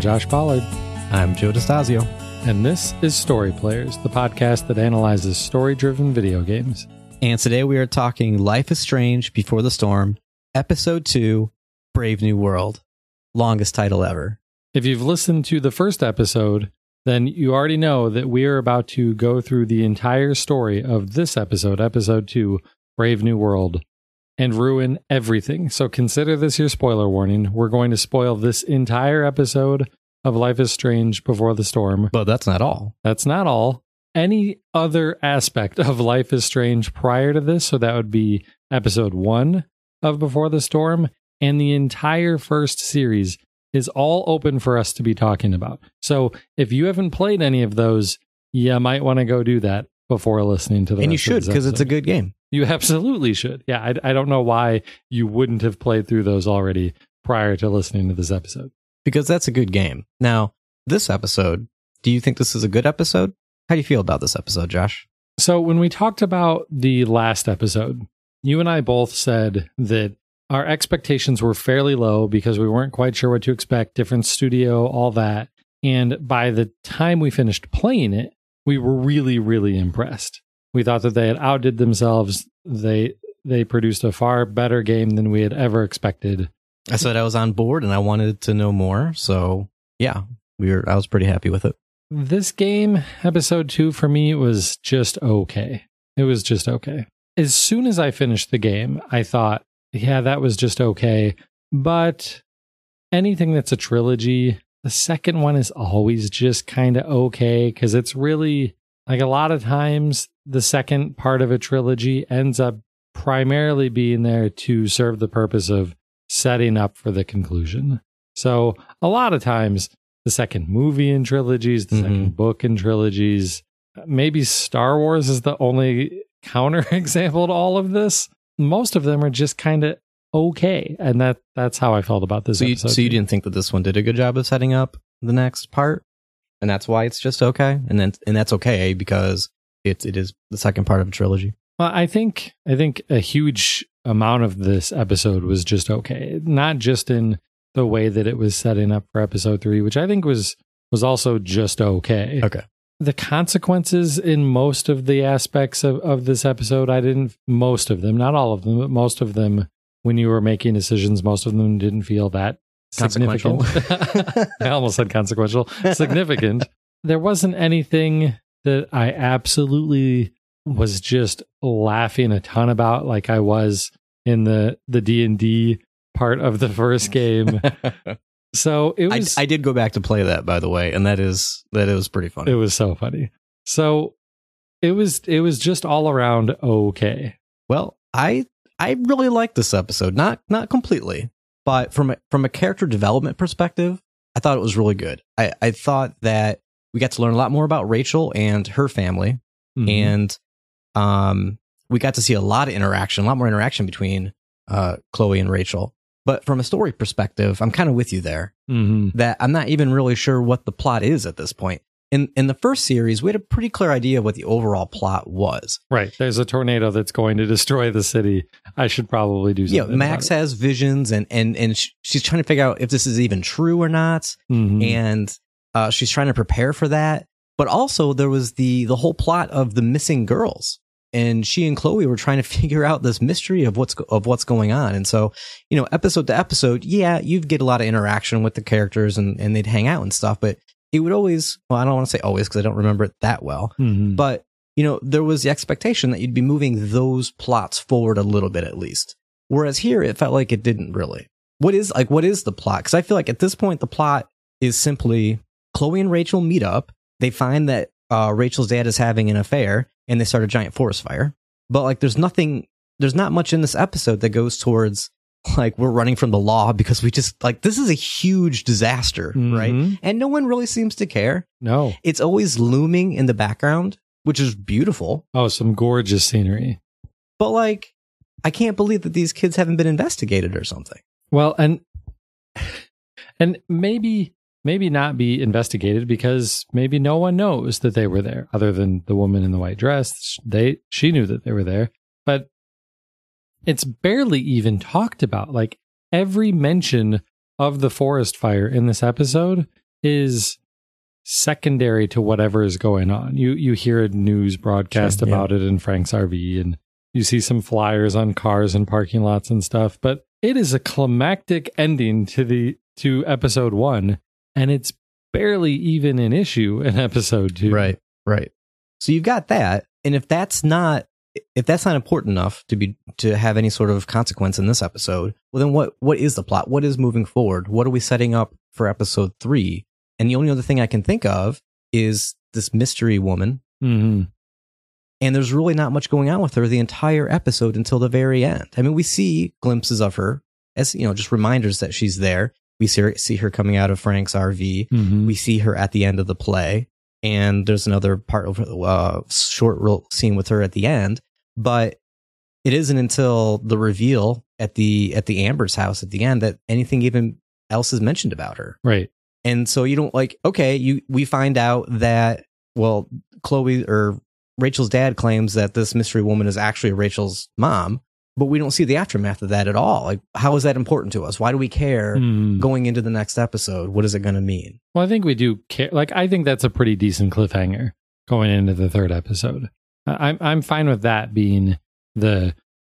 I'm Josh Pollard, I'm Joe DeStasio. and this is Story Players, the podcast that analyzes story driven video games. And today we are talking Life is Strange Before the Storm, Episode 2, Brave New World. Longest title ever. If you've listened to the first episode, then you already know that we are about to go through the entire story of this episode, episode two, Brave New World, and ruin everything. So consider this your spoiler warning. We're going to spoil this entire episode of Life is Strange Before the Storm. But that's not all. That's not all. Any other aspect of Life is Strange prior to this, so that would be episode one of Before the Storm, and the entire first series is all open for us to be talking about. So if you haven't played any of those, you might want to go do that before listening to the and you should because it's a good game. You absolutely should. Yeah, I, I don't know why you wouldn't have played through those already prior to listening to this episode. Because that's a good game. Now, this episode, do you think this is a good episode? How do you feel about this episode, Josh? So, when we talked about the last episode, you and I both said that our expectations were fairly low because we weren't quite sure what to expect, different studio, all that. And by the time we finished playing it, we were really, really impressed. We thought that they had outdid themselves. They they produced a far better game than we had ever expected. I said I was on board and I wanted to know more. So, yeah, we were, I was pretty happy with it. This game, episode two, for me was just okay. It was just okay. As soon as I finished the game, I thought, yeah, that was just okay. But anything that's a trilogy, the second one is always just kind of okay because it's really like a lot of times the second part of a trilogy ends up primarily being there to serve the purpose of setting up for the conclusion. So a lot of times the second movie in trilogies, the Mhm. second book in trilogies, maybe Star Wars is the only counter example to all of this. Most of them are just kind of okay, and that that's how I felt about this So you, episode. so you didn't think that this one did a good job of setting up the next part, and that's why it's just okay, and then and that's okay because it it is the second part of a trilogy. Well, I think I think a huge amount of this episode was just okay. Not just in the way that it was setting up for episode 3, which I think was was also just okay. Okay. The consequences in most of the aspects of, of this episode, I didn't most of them, not all of them, but most of them when you were making decisions, most of them didn't feel that Consequential. significant. I almost said consequential. Significant. there wasn't anything that I absolutely was just laughing a ton about like I was in the the D&D part of the first game. So it I, was I did go back to play that by the way, and that is that is pretty funny. it was so funny. So it was it was just all around okay. Well, I I really like this episode. Not not completely, but from a, from a character development perspective, I thought it was really good. I I thought that we got to learn a lot more about Rachel and her family, Mhm. and um we got to see a lot of interaction, a lot more interaction between uh Chloe and Rachel. But from a story perspective, I'm kind of with you there. Mhm. That I'm not even really sure what the plot is at this point. In in the first series, we had a pretty clear idea of what the overall plot was. Right. There's a tornado that's going to destroy the city. I should probably do something. yeah, Max has visions and and and she's trying to figure out if this is even true or not. Mhm. and uh, she's trying to prepare for that. But also there was the the whole plot of the missing girls, and she and Chloe were trying to figure out this mystery of what's of what's going on. And so, you know, episode to episode, yeah, you'd get a lot of interaction with the characters, and and they'd hang out and stuff. But it would always, well, I don't want to say always because I don't remember it that well. Mhm. But you know, there was the expectation that you'd be moving those plots forward a little bit at least. Whereas here, it felt like it didn't really. What is like what is the plot? Because I feel like at this point, the plot is simply Chloe and Rachel meet up. They find that uh, Rachel's dad is having an affair, and they start a giant forest fire. But like, there's nothing. There's not much in this episode that goes towards like we're running from the law because we just like this is a huge disaster, right? Mhm. And no one really seems to care No. it's always looming in the background, which is beautiful. Oh, some gorgeous scenery. But like, I can't believe that these kids haven't been investigated or something. Well, and and maybe maybe not be investigated because maybe no one knows that they were there other than the woman in the white dress. They she knew that they were there, but it's barely even talked about. Like every mention of the forest fire in this episode is secondary to whatever is going on. You you hear a news broadcast Sure, yeah. about it in Frank's RV and you see some flyers on cars and parking lots and stuff, but it is a climactic ending to the to episode 1 and it's barely even an issue in episode 2. Right, right. So you've got that, and if that's not if that's not important enough to be to have any sort of consequence in this episode, well then what what is the plot? What is moving forward? What are we setting up for episode 3? And the only other thing I can think of is this mystery woman, Mhm. and there's really not much going on with her the entire episode until the very end. I mean, we see glimpses of her as you know, just reminders that she's there. We see her, see her coming out of Frank's RV Mhm. we see her at the end of the play and there's another part of uh, short scene with her at the end but it isn't until the reveal at the at the amber's house at the end that anything even else is mentioned about her Right. and so you don't like okay you we find out that well chloe or rachel's dad claims that this mystery woman is actually rachel's mom but we don't see the aftermath of that at all like how is that important to us why do we care Mhm. going into the next episode what is it going to mean Well, I think we do care. Like, I think that's a pretty decent cliffhanger going into the third episode. I'm I'm fine with that being the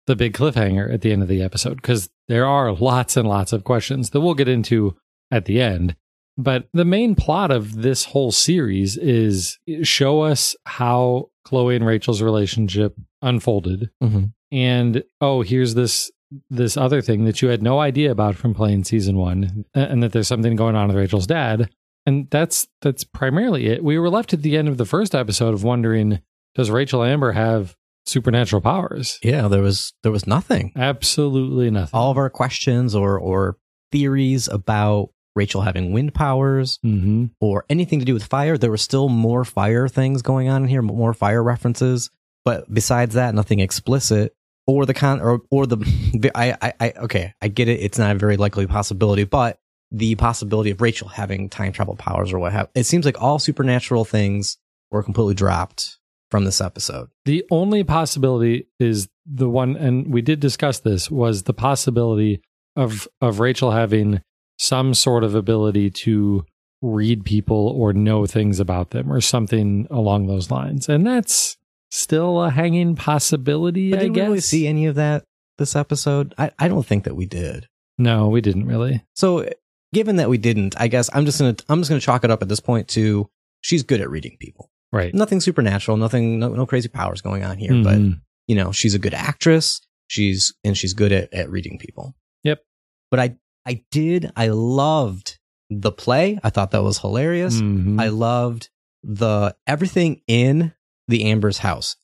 the big cliffhanger at the end of the episode because there are lots and lots of questions that we'll get into at the end. But the main plot of this whole series is show us how Chloe and Rachel's relationship unfolded, Mhm. And oh, here's this this other thing that you had no idea about from playing season one, and that there's something going on with Rachel's dad, and that's that's primarily it. We were left at the end of the first episode of wondering, does Rachel Amber have supernatural powers? Yeah, there was there was nothing. Absolutely nothing. All of our questions or or theories about Rachel having wind powers hmm or anything to do with fire, there were still more fire things going on in here, more fire references. But besides that, nothing explicit or the con or or the I I, I okay, I get it. It's not a very likely possibility, but the possibility of Rachel having time travel powers or what have it seems like all supernatural things were completely dropped from this episode. The only possibility is the one, and we did discuss this, was the possibility of of Rachel having some sort of ability to read people or know things about them or something along those lines, and that's still a hanging possibility. But I did we guess. really see any of that this episode? I, I don't think that we did. no, we didn't really. So given that we didn't, I guess I'm just gonna I'm just gonna chalk it up at this point to she's good at reading people. Right. Nothing supernatural, nothing no, no crazy powers going on here, but Mhm. you know, she's a good actress. She's and she's good at, at reading people. Yep. But I I did I loved the play. I thought that was hilarious. Mhm. I loved the everything in the Amber's house,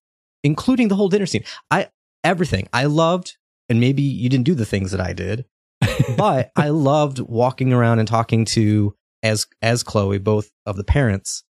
including the whole dinner scene. I everything. I loved, and maybe you didn't do the things that I did, but I loved walking around and talking to as as Chloe, both of the parents,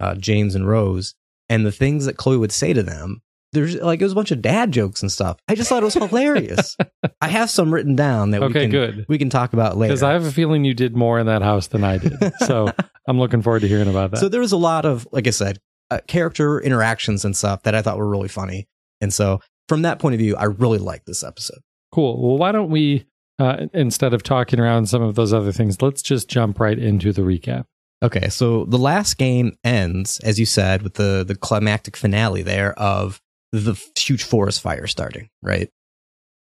uh, James and Rose, and the things that Chloe would say to them. There's like it was a bunch of dad jokes and stuff. I just thought it was hilarious. I have some written down that we okay, can good. we can talk about later. Because I have a feeling you did more in that house than I did. So I'm looking forward to hearing about that. So there was a lot of, like I said, uh, character interactions and stuff that I thought were really funny. And so from that point of view, I really liked this episode. Cool. Well, why don't we, uh, instead of talking around some of those other things, let's just jump right into the recap. Okay, so the last game ends, as you said, with the the climactic finale there of the huge forest fire starting, right?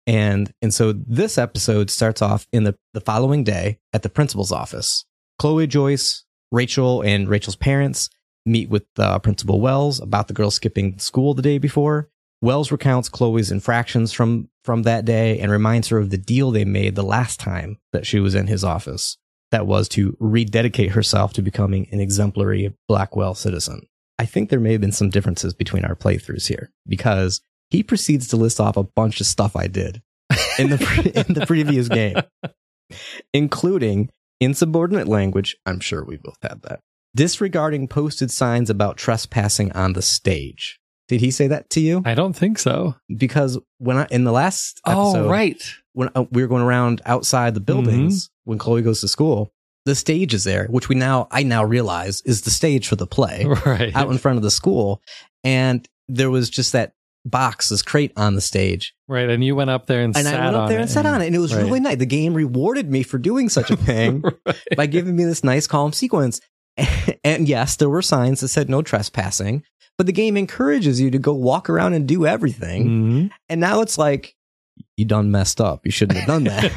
And and so this episode starts off in the, the following day at the principal's office. Chloe Joyce, Rachel, and Rachel's parents meet with uh, Principal Wells about the girl skipping school the day before. Wells recounts Chloe's infractions from from that day and reminds her of the deal they made the last time that she was in his office. That was to rededicate herself to becoming an exemplary Blackwell citizen. I think there may have been some differences between our playthroughs here because he proceeds to list off a bunch of stuff I did in the pre- in the previous game, including insubordinate language. I'm sure we both had that. Disregarding posted signs about trespassing on the stage. Did he say that to you? I don't think so. Because when I in the last episode, oh, right. when uh, we were going around outside the buildings when Chloe goes to school, the stage is there, which we now I now realize is the stage for the play Right. out in front of the school, and there was just that box, this crate on the stage. Right. And you went up there and, And sat I went up on there it and sat on it. And it was right. really nice. The game rewarded me for doing such a thing Right. by giving me this nice, calm sequence. And yes, there were signs that said no trespassing, but the game encourages you to go walk around and do everything. Mhm. And now it's like, you done messed up. You shouldn't have done that.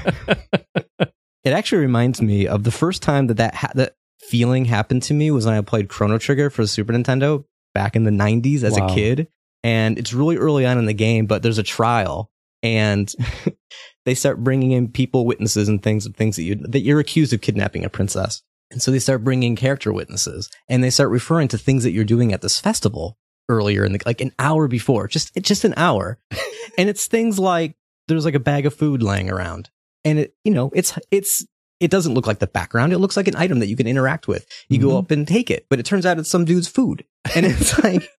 it actually reminds me of the first time that that, ha- that feeling happened to me was when I played Chrono Trigger for the Super Nintendo back in the 90s as Wow. a kid. And it's really early on in the game, but there's a trial and they start bringing in people, witnesses and things of things that you, that you're accused of kidnapping a princess. And so they start bringing character witnesses and they start referring to things that you're doing at this festival earlier in the, like an hour before, just, it's just an hour. and it's things like there's like a bag of food laying around and it, you know, it's, it's, it doesn't look like the background. It looks like an item that you can interact with. You go Mhm. up and take it, but it turns out it's some dude's food. And it's like,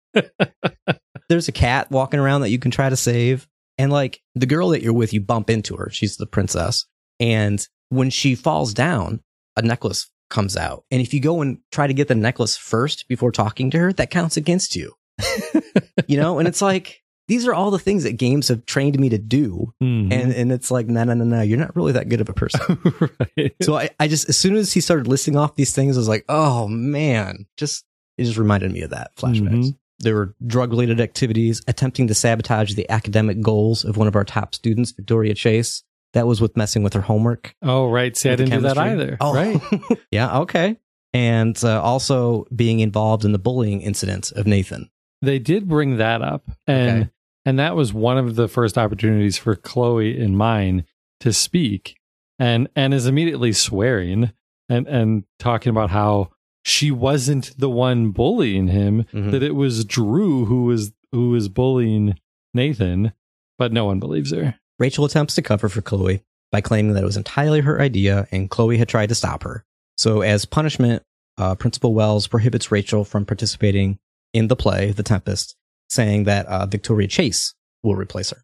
there's a cat walking around that you can try to save. And like the girl that you're with, you bump into her. She's the princess. And when she falls down, a necklace comes out. And if you go and try to get the necklace first before talking to her, that counts against you. you know, and it's like, these are all the things that games have trained me to do. Mhm. And and it's like, no, no, no, no, you're not really that good of a person. right. so I, I just as soon as he started listing off these things, I was like, oh man, just it just reminded me of that flashbacks. Mhm. There were drug related activities, attempting to sabotage the academic goals of one of our top students, Victoria Chase. That was with messing with her homework. Oh, right. See, I didn't do that either. Oh, Right. yeah, okay. And uh, also being involved in the bullying incident of Nathan. They did bring that up. And Okay. and that was one of the first opportunities for Chloe and mine to speak and and is immediately swearing and and talking about how she wasn't the one bullying him, Mhm. that it was Drew who was who was bullying Nathan, but no one believes her. Rachel attempts to cover for Chloe by claiming that it was entirely her idea and Chloe had tried to stop her. So, as punishment, uh, Principal Wells prohibits Rachel from participating in the play, The Tempest, saying that uh, Victoria Chase will replace her.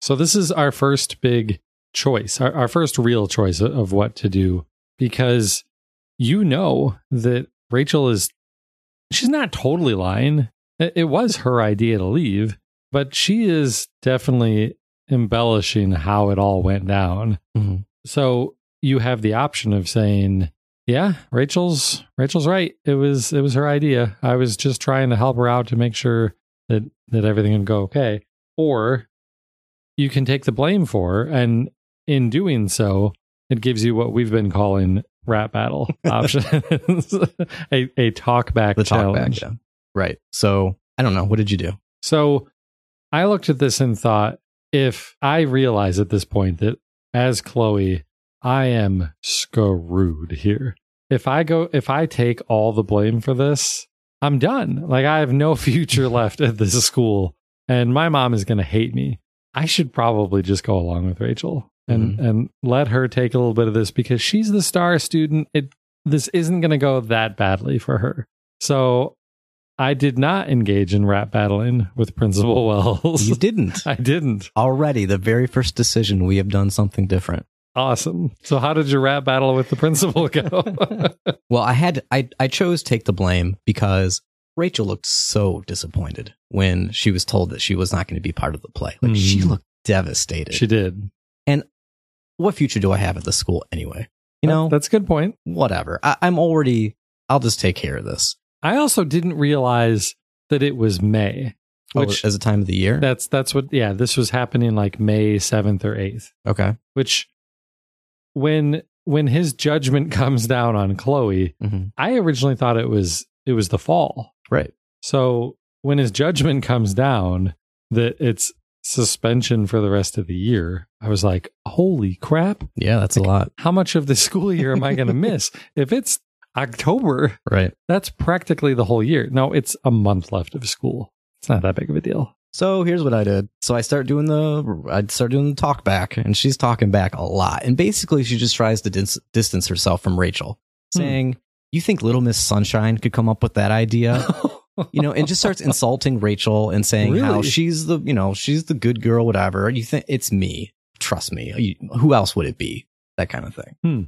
So this is our first big choice, our, our first real choice of, what to do, because you know that Rachel is, she's not totally lying. It was her idea to leave, but she is definitely embellishing how it all went down. Mhm. So you have the option of saying, yeah, Rachel's Rachel's right. It was it was her idea. I was just trying to help her out to make sure that that everything would go okay. Or you can take the blame for her, and in doing so, it gives you what we've been calling rap battle options, a a talk back The talk back, yeah. Right. So, I don't know. What did you do? So I looked at this and thought, if I realize at this point that as Chloe, I am screwed here. If I go, if I take all the blame for this, I'm done. Like I have no future left at this school and my mom is going to hate me. I should probably just go along with Rachel and, mm-hmm. and let her take a little bit of this because she's the star student. It, this isn't going to go that badly for her. So I did not engage in rap battling with Principal Wells. You didn't. I didn't. Already, the very first decision, we have done something different. Awesome. So how did your rap battle with the principal go? Well, I had I I chose take the blame because Rachel looked so disappointed when she was told that she was not going to be part of the play. Like she Mhm. looked devastated. she did. And what future do I have at the school anyway? You know, that's a good point. whatever. I, I'm already. I'll just take care of this. I also didn't realize that it was May, Oh, which as a time of the year. that's that's what. Yeah, this was happening like May seventh or eighth. okay. Which, when when his judgment comes down on Chloe, Mhm. I originally thought it was it was the fall. Right. So when his judgment comes down that it's suspension for the rest of the year, I was like, holy crap. Yeah, that's a lot. How much of the school year am I going to miss? If it's October, Right. that's practically the whole year. No, it's a month left of school. It's not that big of a deal. So here's what I did. So I start doing the I start doing the talk back, and she's talking back a lot. And basically, she just tries to dis- distance herself from Rachel, Hmm. saying, "You think Little Miss Sunshine could come up with that idea?" you know, and just starts insulting Rachel and saying how Really? she's the, you know, she's the good girl, whatever. You think it's me? Trust me. You- who else would it be? That kind of thing. Hmm.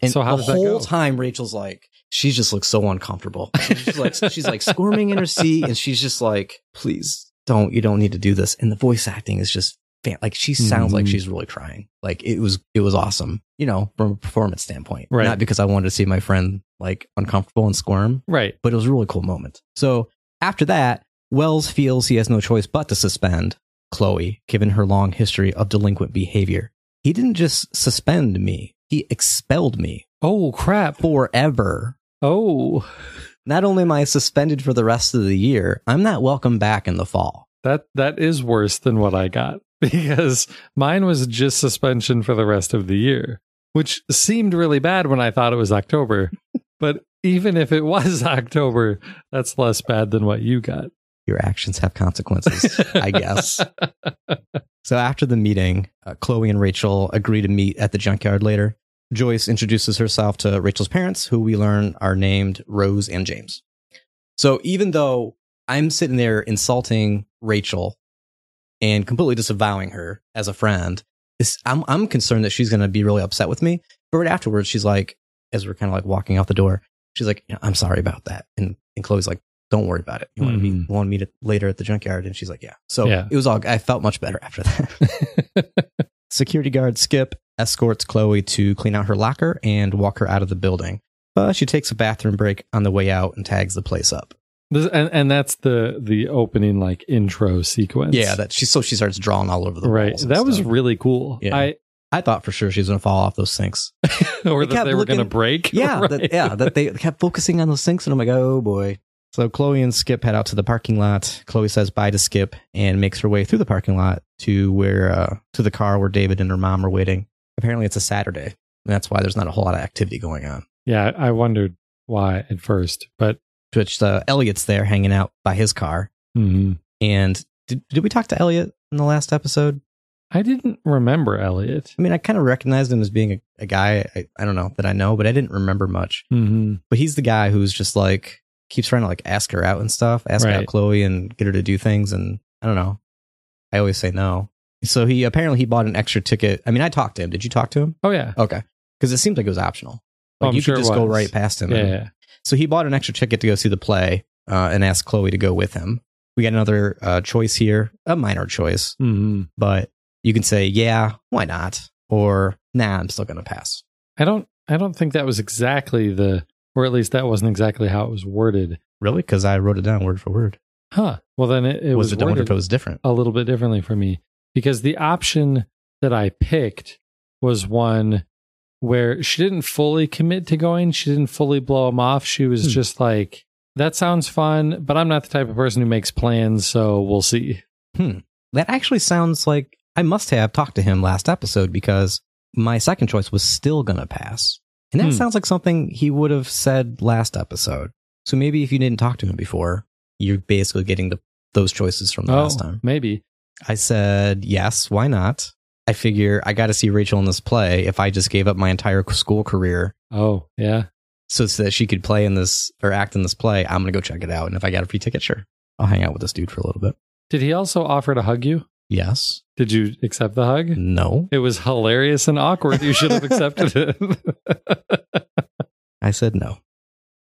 And So how the whole time, Rachel's like, she just looks so uncomfortable. She's like, she's like squirming in her seat, and she's just like, please don't you don't need to do this. And the voice acting is just fan- like she sounds like Mhm. she's really crying. Like it was it was awesome. You know, from a performance standpoint, Right. not because I wanted to see my friend like uncomfortable and squirm, Right. but it was a really cool moment. So after that, Wells feels he has no choice but to suspend Chloe, given her long history of delinquent behavior. He didn't just suspend me; he expelled me Oh crap. forever. Oh, Not only am I suspended for the rest of the year, I'm not welcome back in the fall. that that is worse than what I got because mine was just suspension for the rest of the year, which seemed really bad when I thought it was October. but even if it was October, that's less bad than what you got. Your actions have consequences, I guess. So after the meeting, uh, Chloe and Rachel agree to meet at the junkyard later. Joyce introduces herself to Rachel's parents, who we learn are named Rose and James. So even though I'm sitting there insulting Rachel and completely disavowing her as a friend, I'm I'm concerned that she's going to be really upset with me. But right afterwards, she's like, as we're kind of like walking out the door, she's like, "Yeah, "I'm sorry about that," and and Chloe's like, "Don't worry about it. You want to meet Mhm. want to meet it later at the junkyard?" And she's like, "Yeah." So Yeah. it was all. I felt much better after that. Security guard Skip escorts Chloe to clean out her locker and walk her out of the building. But she takes a bathroom break on the way out and tags the place up. This, and and that's the the opening like intro sequence. Yeah, that she so she starts drawing all over the right. That was really cool. Yeah. I I thought for sure she was gonna fall off those sinks. or It that they were going to break. Yeah, Right. that, yeah, that they kept focusing on those sinks, and I'm like, oh boy. So Chloe and Skip head out to the parking lot. Chloe says bye to Skip and makes her way through the parking lot to where uh, to the car where David and her mom are waiting. Apparently, it's a Saturday, and that's why there's not a whole lot of activity going on. Yeah, I wondered why at first, but Which uh, Elliot's there hanging out by his car. mhm. And did, did we talk to Elliot in the last episode? I didn't remember Elliot. I mean, I kind of recognized him as being a, a guy I, I don't know that I know, but I didn't remember much. hmm But he's the guy who's just like keeps trying to like ask her out and stuff, ask Right. out Chloe and get her to do things. And I don't know. I always say no. So he apparently he bought an extra ticket. I mean, I talked to him. Did you talk to him? Oh yeah, Okay, because it seemed like it was optional. Oh, Like you sure could just go right past him. yeah, and- yeah. So he bought an extra ticket to go see the play uh, and asked Chloe to go with him. We got another uh, choice here, a minor choice, hmm but you can say, yeah, why not? Or, nah, I'm still going to pass. I don't. I don't think that was exactly the, or at least that wasn't exactly how it was worded. Really? Because I wrote it down word for word. Huh. Well, then it, it was, was, it? I wonder worded if it was different. a little bit differently for me because the option that I picked was one where she didn't fully commit to going. She didn't fully blow him off. She was Hmm. just like, that sounds fun, but I'm not the type of person who makes plans, so we'll see. Hmm. That actually sounds like I must have talked to him last episode because my second choice was still going to pass. And that Hmm. sounds like something he would have said last episode. So maybe if you didn't talk to him before, you're basically getting the, those choices from the oh, last time. maybe. I said, yes, why not? I figure I got to see Rachel in this play if I just gave up my entire school career Oh, yeah. so it's that she could play in this or act in this play. I'm going to go check it out. And if I got a free ticket, sure. I'll hang out with this dude for a little bit. Did he also offer to hug you? Yes. Did you accept the hug? No. It was hilarious and awkward. You should have accepted it. I said no.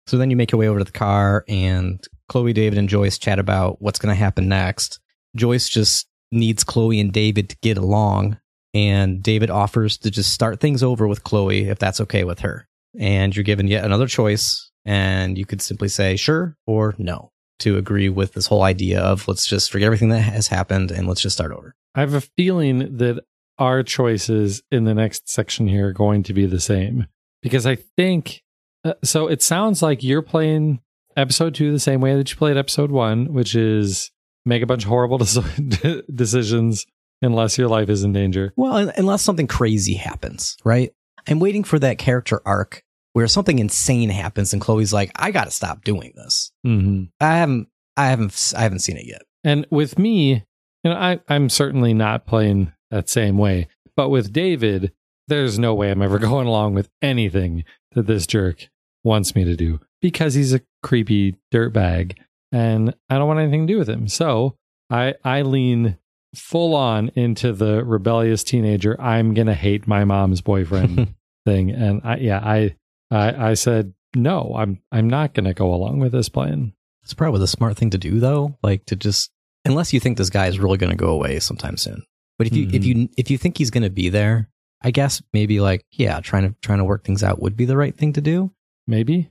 So then you make your way over to the car, and Chloe, David, and Joyce chat about what's going to happen next. Joyce just needs Chloe and David to get along, and David offers to just start things over with Chloe if that's okay with her. And you're given yet another choice, and you could simply say sure or no to agree with this whole idea of let's just forget everything that has happened and let's just start over. I have a feeling that our choices in the next section here are going to be the same because I think uh, so. It sounds like you're playing episode two the same way that you played episode one, which is make a bunch of horrible des- decisions unless your life is in danger. Well, unless something crazy happens, right? I'm waiting for that character arc where something insane happens and Chloe's like, I got to stop doing this. Mm-hmm. I haven't, I haven't, I haven't seen it yet. And with me, you know, I, I'm certainly not playing that same way. But with David, there's no way I'm ever going along with anything that this jerk wants me to do because he's a creepy dirtbag and I don't want anything to do with him. So I I lean full on into the rebellious teenager. I'm gonna hate my mom's boyfriend thing. And I yeah, I I, I said no, I'm I'm not gonna go along with this plan. It's probably the smart thing to do though, like to just unless you think this guy is really going to go away sometime soon. But if you if mm-hmm. you if you think he's going to be there, I guess maybe like yeah, trying to trying to work things out would be the right thing to do. Maybe.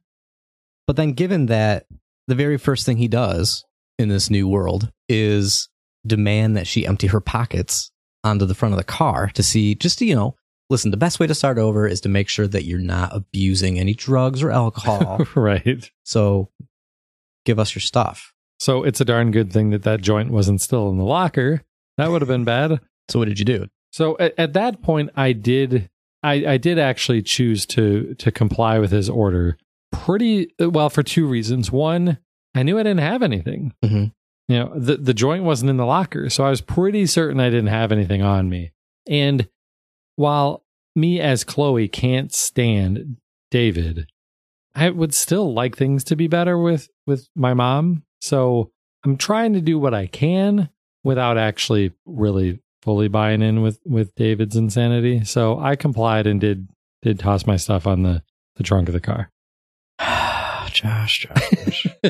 But then, given that the very first thing he does in this new world is demand that she empty her pockets onto the front of the car to see, just to, you know, listen, the best way to start over is to make sure that you're not abusing any drugs or alcohol. right. so give us your stuff. So it's a darn good thing that that joint wasn't still in the locker. That would have been bad. So, what did you do? So at, at that point, I did, I, I did actually choose to to comply with his order. Pretty well for two reasons. One, I knew I didn't have anything. Mhm. You know, the the joint wasn't in the locker, so I was pretty certain I didn't have anything on me. And while me as Chloe can't stand David, I would still like things to be better with with my mom. So I'm trying to do what I can without actually really fully buying in with with David's insanity. So I complied and did did toss my stuff on the the trunk of the car. Josh, Josh.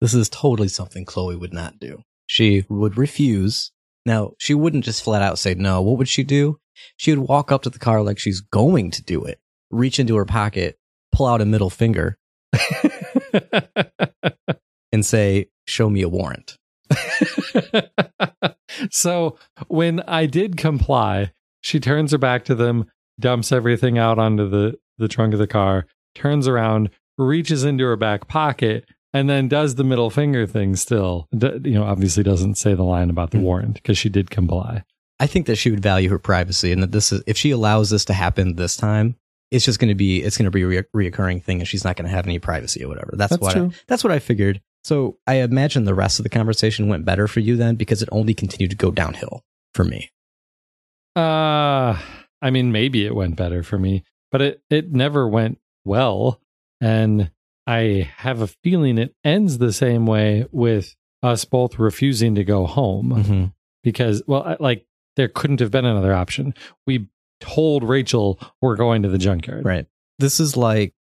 this is totally something Chloe would not do. She would refuse. Now, she wouldn't just flat out say no. What would she do? She would walk up to the car like she's going to do it, reach into her pocket, pull out a middle finger, and say, Show me a warrant. so when I did comply, she turns her back to them, dumps everything out onto the, the trunk of the car, turns around, reaches into her back pocket, and then does the middle finger thing still. D- you know, obviously doesn't say the line about the Mhm. warrant because she did comply. I think that she would value her privacy and that this is, if she allows this to happen this time, it's just going to be, it's going to be a re- reoccurring thing and she's not going to have any privacy or whatever. That's, That's what, I, that's what I figured. So I imagine the rest of the conversation went better for you then because it only continued to go downhill for me. Uh, I mean, maybe it went better for me, but it, it never went well. And I have a feeling it ends the same way with us both refusing to go home Mm-hmm. because, well, I- like there couldn't have been another option. We told Rachel we're going to the junkyard. Right. This is like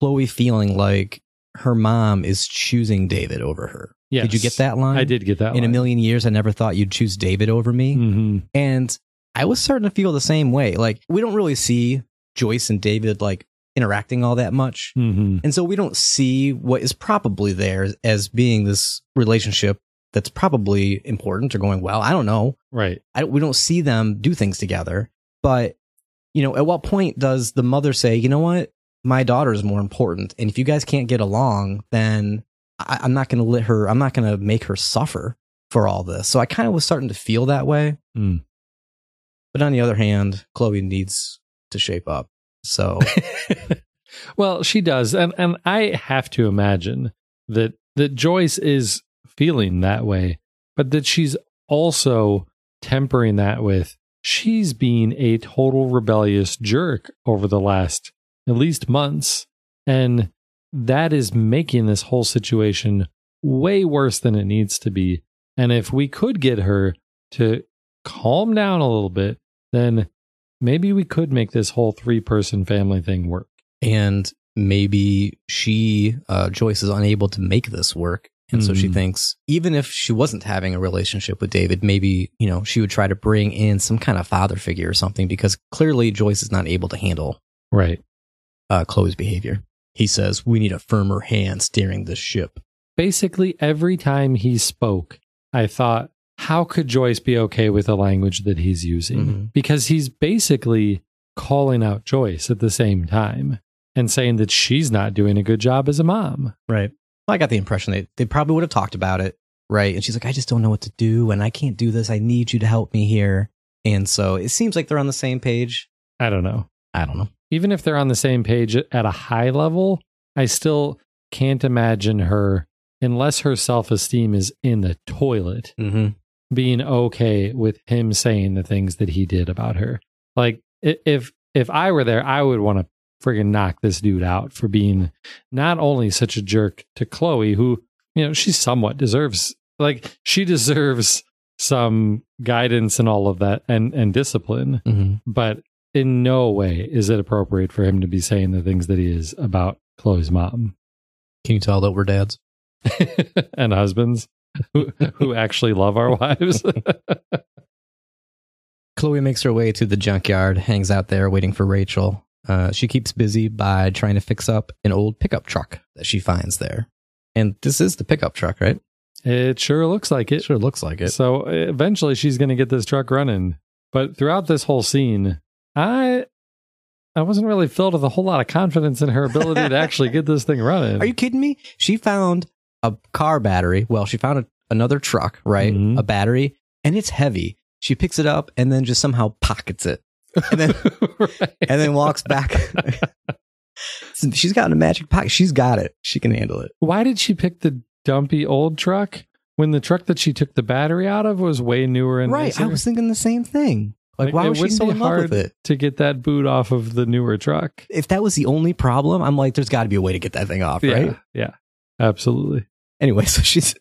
Chloe feeling like her mom is choosing David over her. Yes. Did you get that line? I did get that In a million years, I never thought you'd choose David over me. Mhm. And I was starting to feel the same way. Like, we don't really see Joyce and David like interacting all that much. Mhm. And so we don't see what is probably there as being this relationship that's probably important or going well. I don't know. Right. I, we don't see them do things together. But, you know, at what point does the mother say, you know what? My daughter is more important. And if you guys can't get along, then I, I'm not going to let her, I'm not going to make her suffer for all this. So I kind of was starting to feel that way. Mm. But on the other hand, Chloe needs to shape up. So well, she does, and and I have to imagine that that Joyce is feeling that way, but that she's also tempering that with she's being a total rebellious jerk over the last at least months, and that is making this whole situation way worse than it needs to be. And if we could get her to calm down a little bit, then maybe we could make this whole three person family thing work. and maybe she uh, Joyce is unable to make this work and so she Mhm. thinks even if she wasn't having a relationship with David maybe you know she would try to bring in some kind of father figure or something because clearly Joyce is not able to handle Right. uh, Chloe's behavior he says we need a firmer hand steering this ship Basically, every time he spoke, I thought, how could Joyce be okay with the language that he's using? Mhm. Because he's basically calling out Joyce at the same time and saying that she's not doing a good job as a mom. right I got the impression they, they probably would have talked about it right and she's like I just don't know what to do and I can't do this I need you to help me here and so it seems like they're on the same page I don't know. I don't know Even if they're on the same page at a high level, I still can't imagine her, unless her self esteem is in the toilet, mm-hmm. being okay with him saying the things that he did about her. Like if if I were there, I would want to friggin' knock this dude out for being not only such a jerk to Chloe, who you know she somewhat deserves, like she deserves some guidance and all of that and and discipline, Mm-hmm. but in no way is it appropriate for him to be saying the things that he is about Chloe's mom can you tell that we're dads and husbands. who, who actually love our wives. Chloe makes her way to the junkyard, hangs out there waiting for Rachel. Uh, she keeps busy by trying to fix up an old pickup truck that she finds there. And this is the pickup truck, right? it sure looks like It sure looks like it. So eventually she's going to get this truck running. But throughout this whole scene, I I wasn't really filled with a whole lot of confidence in her ability to actually get this thing running. Are you kidding me? She found a car battery. Well, she found a, another truck, right? Mhm. A battery, and it's heavy. She picks it up and then just somehow pockets it, and then Right. and then walks back. She's got a magic pocket. She's got it. She can handle it. Why did she pick the dumpy old truck when the truck that she took the battery out of was way newer and right. I was thinking the same thing. Like, Like, why was she wouldn't so be in love hard- with it? to get that boot off of the newer truck. If that was the only problem, I'm like, there's got to be a way to get that thing off, right? Yeah, yeah, absolutely. Anyway, so she's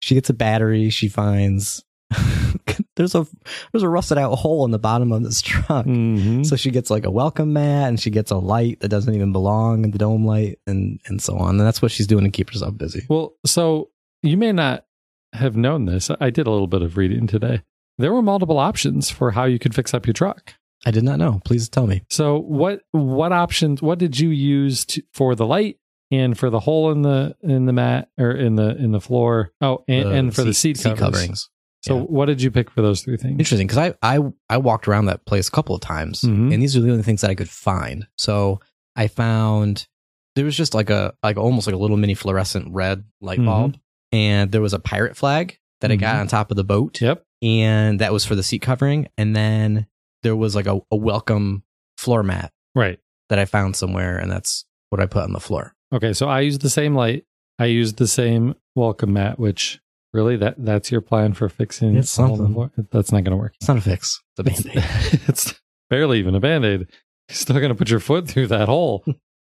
she gets a battery. She finds there's a there's a rusted out hole in the bottom of this truck. Mhm. So she gets like a welcome mat and she gets a light that doesn't even belong, in the dome light, and and so on. And that's what she's doing to keep herself busy. Well, so you may not have known this. I did a little bit of reading today. There were multiple options for how you could fix up your truck. I did not know. Please tell me. So what what options what did you use to, for the light and for the hole in the in the mat or in the in the floor? Oh, and, The and for the seat, covers. coverings. So yeah. what did you pick for those three things? Interesting, because I, I I walked around that place a couple of times, Mhm. and these are the only things that I could find. So I found there was just like a like almost like a little mini fluorescent red light Mhm. bulb, and there was a pirate flag that I got Mhm. on top of the boat, Yep. and that was for the seat covering. And then there was like a, a welcome floor mat Right. that I found somewhere, and that's what I put on the floor. Okay, so I used the same light. I used the same welcome mat, which really that that's your plan for fixing It's a hole in the something. That's not going to work. It's not a fix. It's a band aid. it's barely even a band-aid you're still going to put your foot through that hole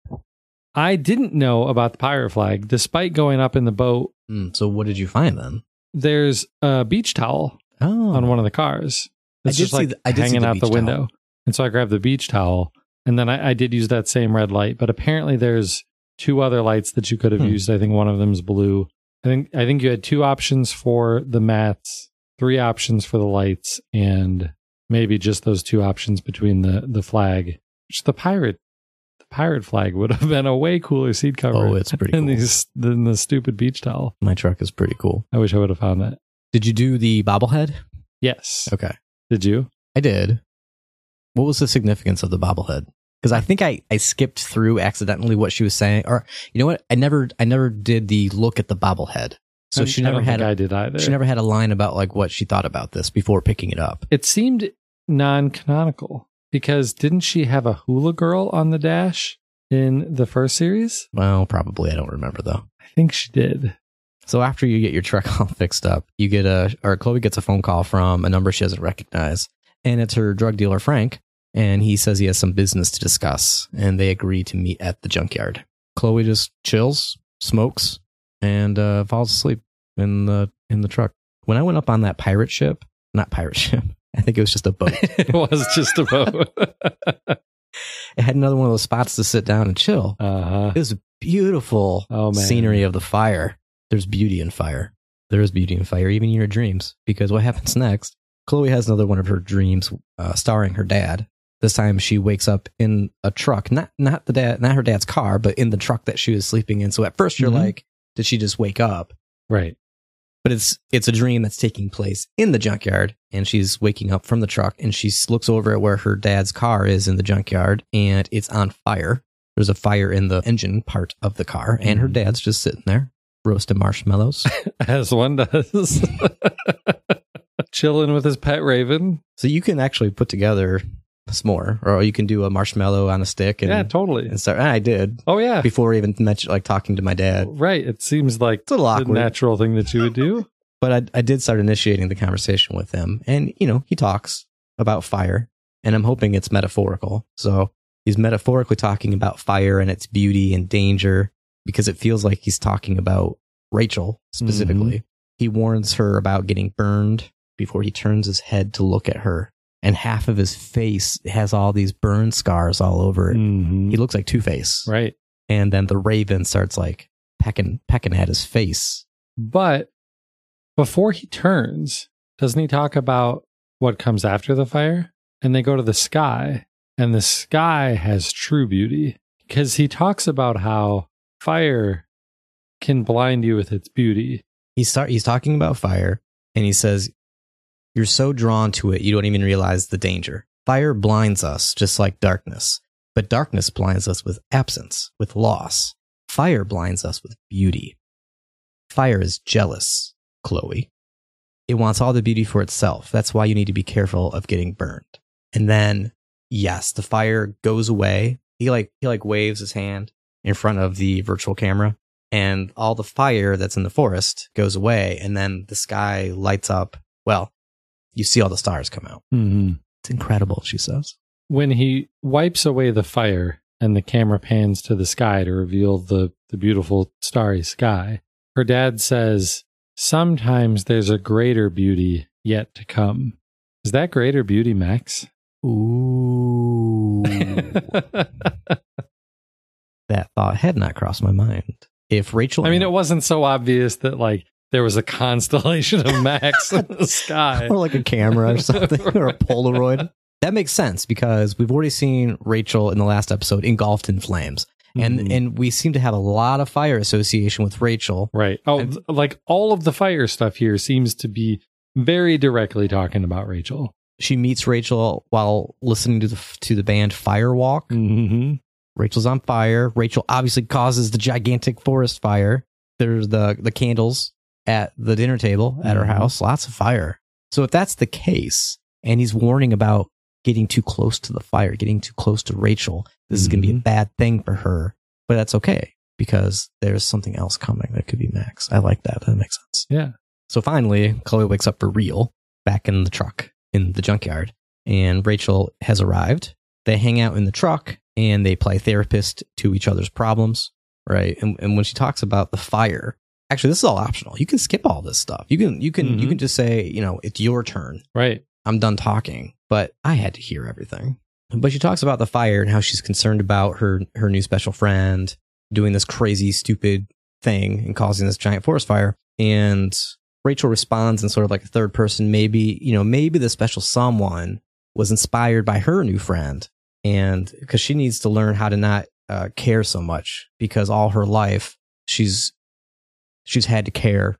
i didn't know about the pirate flag despite going up in the boat Mm, so what did you find then? there's a beach towel Oh, on one of the cars it's just like the- hanging the out the window towel. and so i grabbed the beach towel and then I, I did use that same red light but apparently there's two other lights that you could have Hmm. used i think one of them is blue i think i think you had two options for the mats three options for the lights and maybe just those two options between the the flag which the pirate the pirate flag would have been a way cooler seat cover Oh, it's pretty than cool. these than the stupid beach towel My truck is pretty cool. i wish i would have found that Did you do the bobblehead? yes Okay. did you I did. What was the significance of the bobblehead? Because I think I, I skipped through accidentally what she was saying, or you know what? I never I never did the look at the bobblehead. So um, I- she never had a, i did either she never had a line about like what she thought about this before picking it up. it seemed non-canonical because didn't she have a hula girl on the dash in the first series Well, probably I don't remember though. i think she did So after you get your truck all fixed up, you get a or Chloe gets a phone call from a number she doesn't recognize, and it's her drug dealer Frank, and he says he has some business to discuss, and they agree to meet at the junkyard. Chloe just chills, smokes, and uh, falls asleep in the in the truck. When I went up on that pirate ship, not pirate ship, I think it was just a boat. it was just a boat. it had another one of those spots to sit down and chill. uh-huh It was beautiful Oh, man. scenery of the fire. There's beauty in fire. There is beauty in fire, even in your dreams. Because what happens next? Chloe has another one of her dreams, uh, starring her dad. This time she wakes up in a truck, not not the dad, not her dad's car, but in the truck that she was sleeping in. So at first you're Mhm. like, did she just wake up? right But it's it's a dream that's taking place in the junkyard, and she's waking up from the truck, and she looks over at where her dad's car is in the junkyard, and it's on fire. There's a fire in the engine part of the car, and her Mhm. dad's just sitting there roasting marshmallows. as one does chilling with his pet raven so you can actually put together s'more, or you can do a marshmallow on a stick, and, yeah totally. and start. and I did. Oh yeah. Before even mention like talking to my dad. right. It seems like It's a little the awkward, natural thing that you would do. But I, I did start initiating the conversation with him and you know he talks about fire and i'm hoping it's metaphorical. So he's metaphorically talking about fire and its beauty and danger because it feels like he's talking about rachel specifically. Mm-hmm. He warns her about getting burned before he turns his head to look at her and half of his face has all these burn scars all over it Mhm. he looks like two-face right and then the raven starts like pecking pecking at his face but before he turns, doesn't he talk about what comes after the fire? And they go to the sky, and the sky has true beauty because he talks about how fire can blind you with its beauty. He's start, he's talking about fire, and he says, "You're so drawn to it, you don't even realize the danger. Fire blinds us, just like darkness, but darkness blinds us with absence, with loss. Fire blinds us with beauty. Fire is jealous, Chloe. It wants all the beauty for itself. That's why you need to be careful of getting burned." And then, yes, the fire goes away. He like he like waves his hand in front of the virtual camera and all the fire that's in the forest goes away and then the sky lights up well you see all the stars come out Mm-hmm. it's incredible she says When he wipes away the fire and the camera pans to the sky to reveal the, the beautiful starry sky, her dad says, Sometimes there's a greater beauty yet to come. Is that greater beauty, Max? ooh that thought had not crossed my mind if rachel I mean, it wasn't so obvious that like there was a constellation of Max in the sky. or like a camera or something or a polaroid that makes sense because we've already seen rachel in the last episode engulfed in flames and Mhm. and we seem to have a lot of fire association with rachel right. Oh, I've- like all of the fire stuff here seems to be very directly talking about Rachel. she meets Rachel while listening to the to the band Firewalk. Mm-hmm. Rachel's on fire. Rachel obviously causes the gigantic forest fire. There's the the candles at the dinner table at her Mhm. house. Lots of fire. So if that's the case, and he's warning about getting too close to the fire, getting too close to Rachel, this is going to be a Mhm. bad thing for her. But that's okay because there's something else coming that could be Max. I like that. That makes sense. Yeah. So finally, Chloe wakes up for real back in the truck in the junkyard, and Rachel has arrived. They hang out in the truck and they play therapist to each other's problems, right? And, and when she talks about the fire, actually, this is all optional. You can skip all this stuff. You can you can you Mhm. can just say, you know, it's your turn. Right. I'm done talking, but I had to hear everything. But she talks about the fire and how she's concerned about her her new special friend doing this crazy, stupid thing and causing this giant forest fire. And Rachel responds in sort of like a third person, maybe, you know, maybe the special someone was inspired by her new friend. And because she needs to learn how to not uh, care so much because all her life she's she's had to care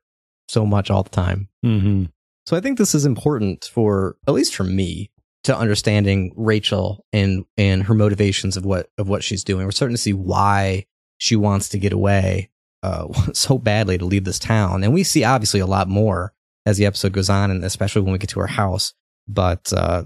so much all the time. Mm-hmm. So I think this is important for at least for me to understanding Rachel and and her motivations of what of what she's doing. We're starting to see why she wants to get away uh, so badly to leave this town, and we see obviously a lot more as the episode goes on, and especially when we get to her house. But uh,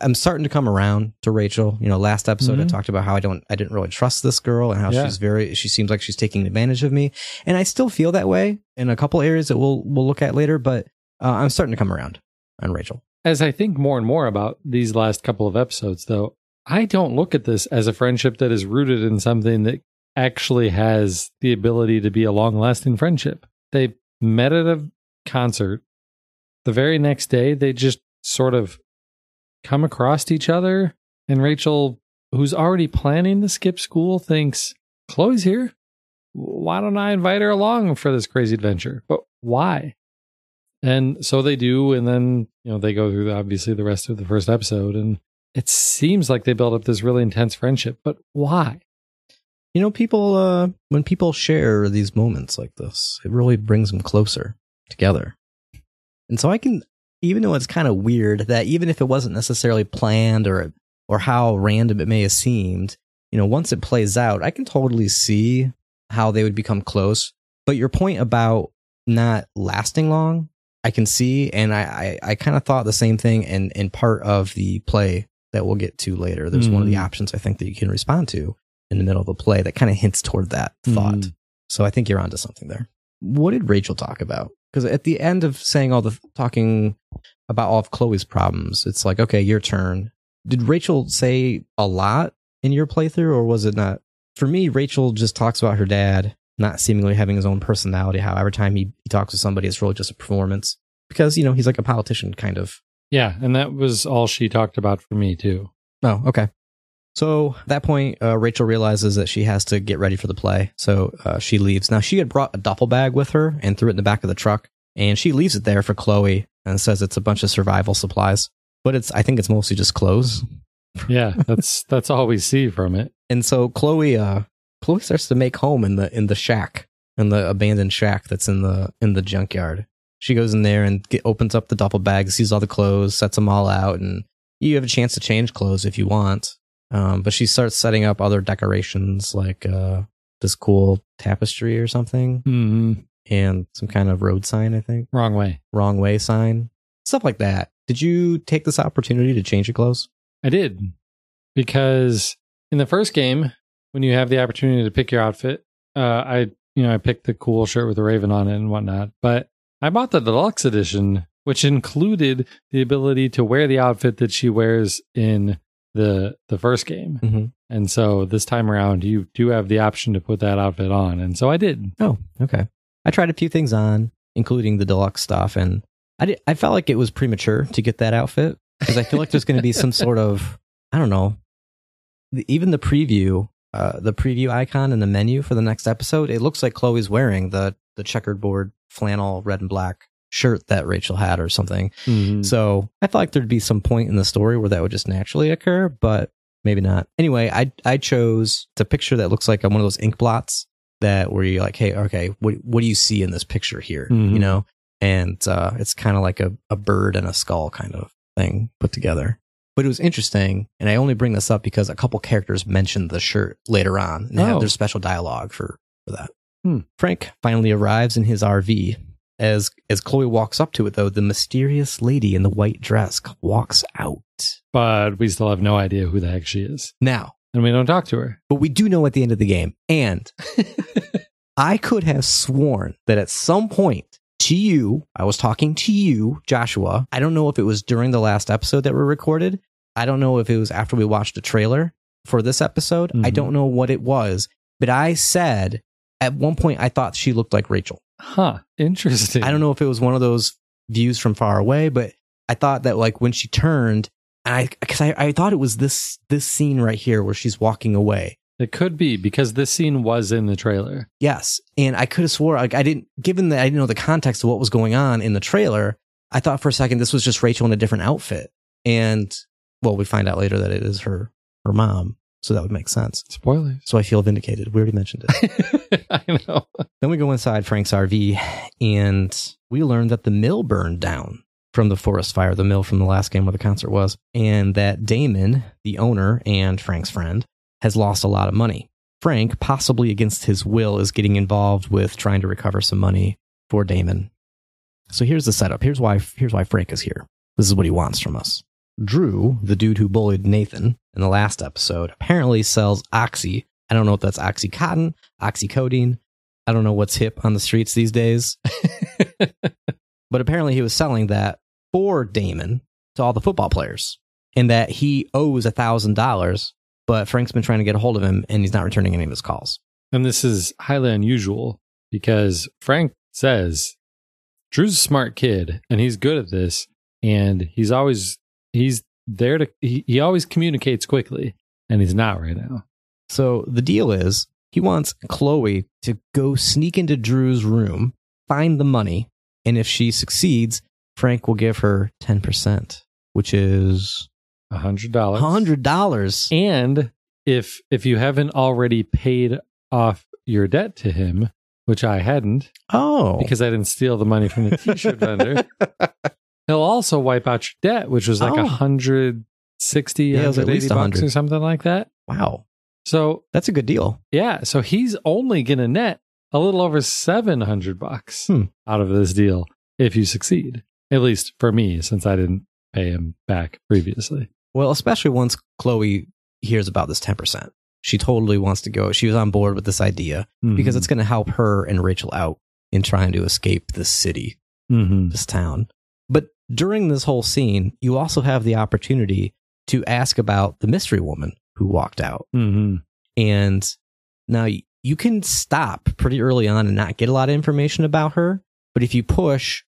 I'm starting to come around to Rachel. You know, last episode I Mhm. talked about how I don't I didn't really trust this girl and how Yeah. she's very she seems like she's taking advantage of me, and I still feel that way in a couple areas that we'll we'll look at later. But uh, I'm starting to come around on Rachel. As I think more and more about these last couple of episodes, though, I don't look at this as a friendship that is rooted in something that actually has the ability to be a long lasting friendship. They met at a concert. The very next day, they just sort of come across each other. And Rachel, who's already planning to skip school, thinks, Chloe's here. Why don't I invite her along for this crazy adventure? But why? And so they do, and then you know they go through obviously the rest of the first episode, and it seems like they build up this really intense friendship. But why? You know, people uh, when people share these moments like this, it really brings them closer together. And so I can, even though it's kind of weird that even if it wasn't necessarily planned or or how random it may have seemed, you know, once it plays out, I can totally see how they would become close. But your point about not lasting long, I can see, and I I, I kind of thought the same thing in in part of the play that we'll get to later. There's one of the Mm. options I think that you can respond to in the middle of the play that kind of hints toward that thought. Mm. So I think you're onto something there. What did Rachel talk about? Because at the end of saying all the talking about all of Chloe's problems, it's like, okay, your turn. Did Rachel say a lot in your playthrough, or was it not? For me, Rachel just talks about her dad not seemingly having his own personality. How every time he, he talks to somebody, it's really just a performance. Because, you know, he's like a politician, kind of. Yeah, and that was all she talked about for me too. Oh, okay. So at that point, uh, Rachel realizes that she has to get ready for the play. So uh, she leaves. Now she had brought a duffel bag with her and threw it in the back of the truck. and she leaves it there for Chloe and says it's a bunch of survival supplies. But it's I think it's mostly just clothes. Yeah, that's that's all we see from it. And so Chloe uh Chloe starts to make home in the in the shack, in the abandoned shack that's in the in the junkyard. She goes in there and get, opens up the duffel bag, sees all the clothes, sets them all out, and you have a chance to change clothes if you want. Um, but she starts setting up other decorations like uh, this cool tapestry or something, hmm and some kind of road sign, I think, Wrong way. wrong way sign, stuff like that. Did you take this opportunity to change your clothes? I did because in the first game, when you have the opportunity to pick your outfit, uh, I you know I picked the cool shirt with the raven on it and whatnot. But I bought the deluxe edition, which included the ability to wear the outfit that she wears in the the first game. Mm-hmm. And so this time around, you do have the option to put that outfit on, and so I did. Oh, okay. I tried a few things on, including the deluxe stuff, and I did, I felt like it was premature to get that outfit because I feel like there's going to be some sort of I don't know. Even the preview, uh, the preview icon in the menu for the next episode, it looks like Chloe's wearing the the checkered board flannel red and black shirt that Rachel had or something. Mhm. So I felt like there'd be some point in the story where that would just naturally occur, but maybe not. Anyway, I I chose the picture that looks like one of those ink blots that where you're like, hey, okay, what what do you see in this picture here? Mhm. You know, and uh, it's kind of like a a bird and a skull kind of thing put together. But it was interesting, and I only bring this up because a couple characters mentioned the shirt later on and they Oh. have their special dialogue for for that. Hmm. Frank finally arrives in his RV. As as Chloe walks up to it, though, the mysterious lady in the white dress walks out. but we still have no idea who the heck she is, Now, and we don't talk to her. but we do know at the end of the game, and I could have sworn that at some point to you, I was talking to you, Joshua. I don't know if it was during the last episode that we recorded. I don't know if it was after we watched the trailer for this episode. I Mhm. don't know what it was, but I said at one point I thought she looked like Rachel. Huh? Interesting. I don't know if it was one of those views from far away, but I thought that like when she turned, and I because I, I thought it was this this scene right here where she's walking away. It could be because this scene was in the trailer. Yes, and I could have swore like I didn't, given that I didn't know the context of what was going on in the trailer. I thought for a second this was just Rachel in a different outfit, and well, we find out later that it is her her mom, so that would make sense. Spoilers. So I feel vindicated. We already mentioned it. I know. then we go inside Frank's RV, and we learn that the mill burned down from the forest fire, the mill from the last game where the concert was, and that Damon, the owner and Frank's friend, has lost a lot of money. Frank, possibly against his will, is getting involved with trying to recover some money for Damon. So here's the setup. Here's why here's why Frank is here. This is what he wants from us. Drew, the dude who bullied Nathan in the last episode, apparently sells oxy. I don't know if that's oxycontin, oxycodone. I don't know what's hip on the streets these days. but apparently he was selling that for Damon to all the football players and that he owes a thousand dollars, but Frank's been trying to get a hold of him and he's not returning any of his calls. And this is highly unusual because Frank says Drew's a smart kid and he's good at this and he's always he's there to he, he always communicates quickly and he's not right now. So the deal is he wants Chloe to go sneak into Drew's room, find the money, and if she succeeds, Frank will give her 10%, which is A hundred dollars. $100. And if if you haven't already paid off your debt to him, which I hadn't Oh. because I didn't steal the money from the t-shirt vendor, he'll also wipe out your debt, which was like Oh. a hundred sixty, Yeah, it was at 180 least bucks 100. or something like that. wow. So That's a good deal. yeah, so he's only gonna net a little over seven hundred bucks Hmm. out of this deal if you succeed. At least for me, since I didn't pay him back previously. Well, especially once Chloe hears about this 10%. She totally wants to go. She was on board with this idea because Mhm. it's going to help her and Rachel out in trying to escape this city, Mhm. this town. But during this whole scene, you also have the opportunity to ask about the mystery woman who walked out. Mhm. And now you can stop pretty early on and not get a lot of information about her. But if you push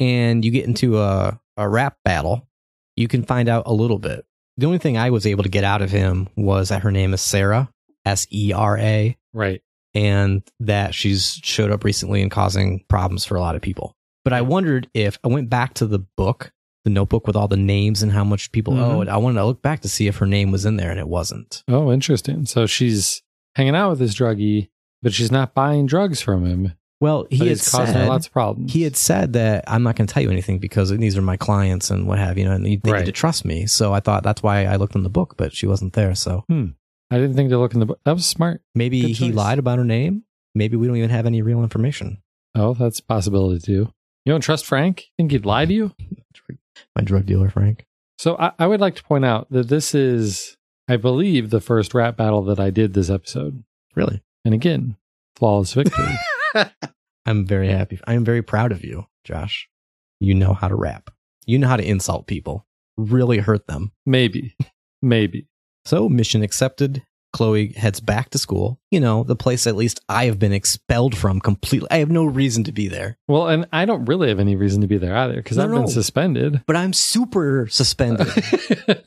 and you get into a, a rap battle, you can find out a little bit. The only thing I was able to get out of him was that her name is Sera, S E R A, right. and that she's showed up recently and causing problems for a lot of people. But I wondered if I went back to the book, the notebook with all the names and how much people Mhm. owed. I wanted to look back to see if her name was in there, and it wasn't. Oh, interesting. So she's hanging out with this druggie, but she's not buying drugs from him. Well, he had said lots of problems. he had said that I'm not going to tell you anything because these are my clients and what have you, and they Right. need to trust me. So I thought that's why I looked in the book, but she wasn't there. So I didn't think to look in the book. That was smart. maybe he lied about her name. Maybe we don't even have any real information. Oh, that's a possibility too. You don't trust Frank? Think he'd lie to you? My drug dealer, Frank. So I, I would like to point out that this is, I believe, the first rap battle that I did this episode. Really, And again, flawless victory. I'm very happy. I am very proud of you, Josh. You know how to rap. You know how to insult people. Really hurt them. Maybe. Maybe. So mission accepted. Chloe heads back to school. You know, the place at least I have been expelled from completely. I have no reason to be there. Well, and I don't really have any reason to be there either because No, I've no. been suspended. But I'm super suspended.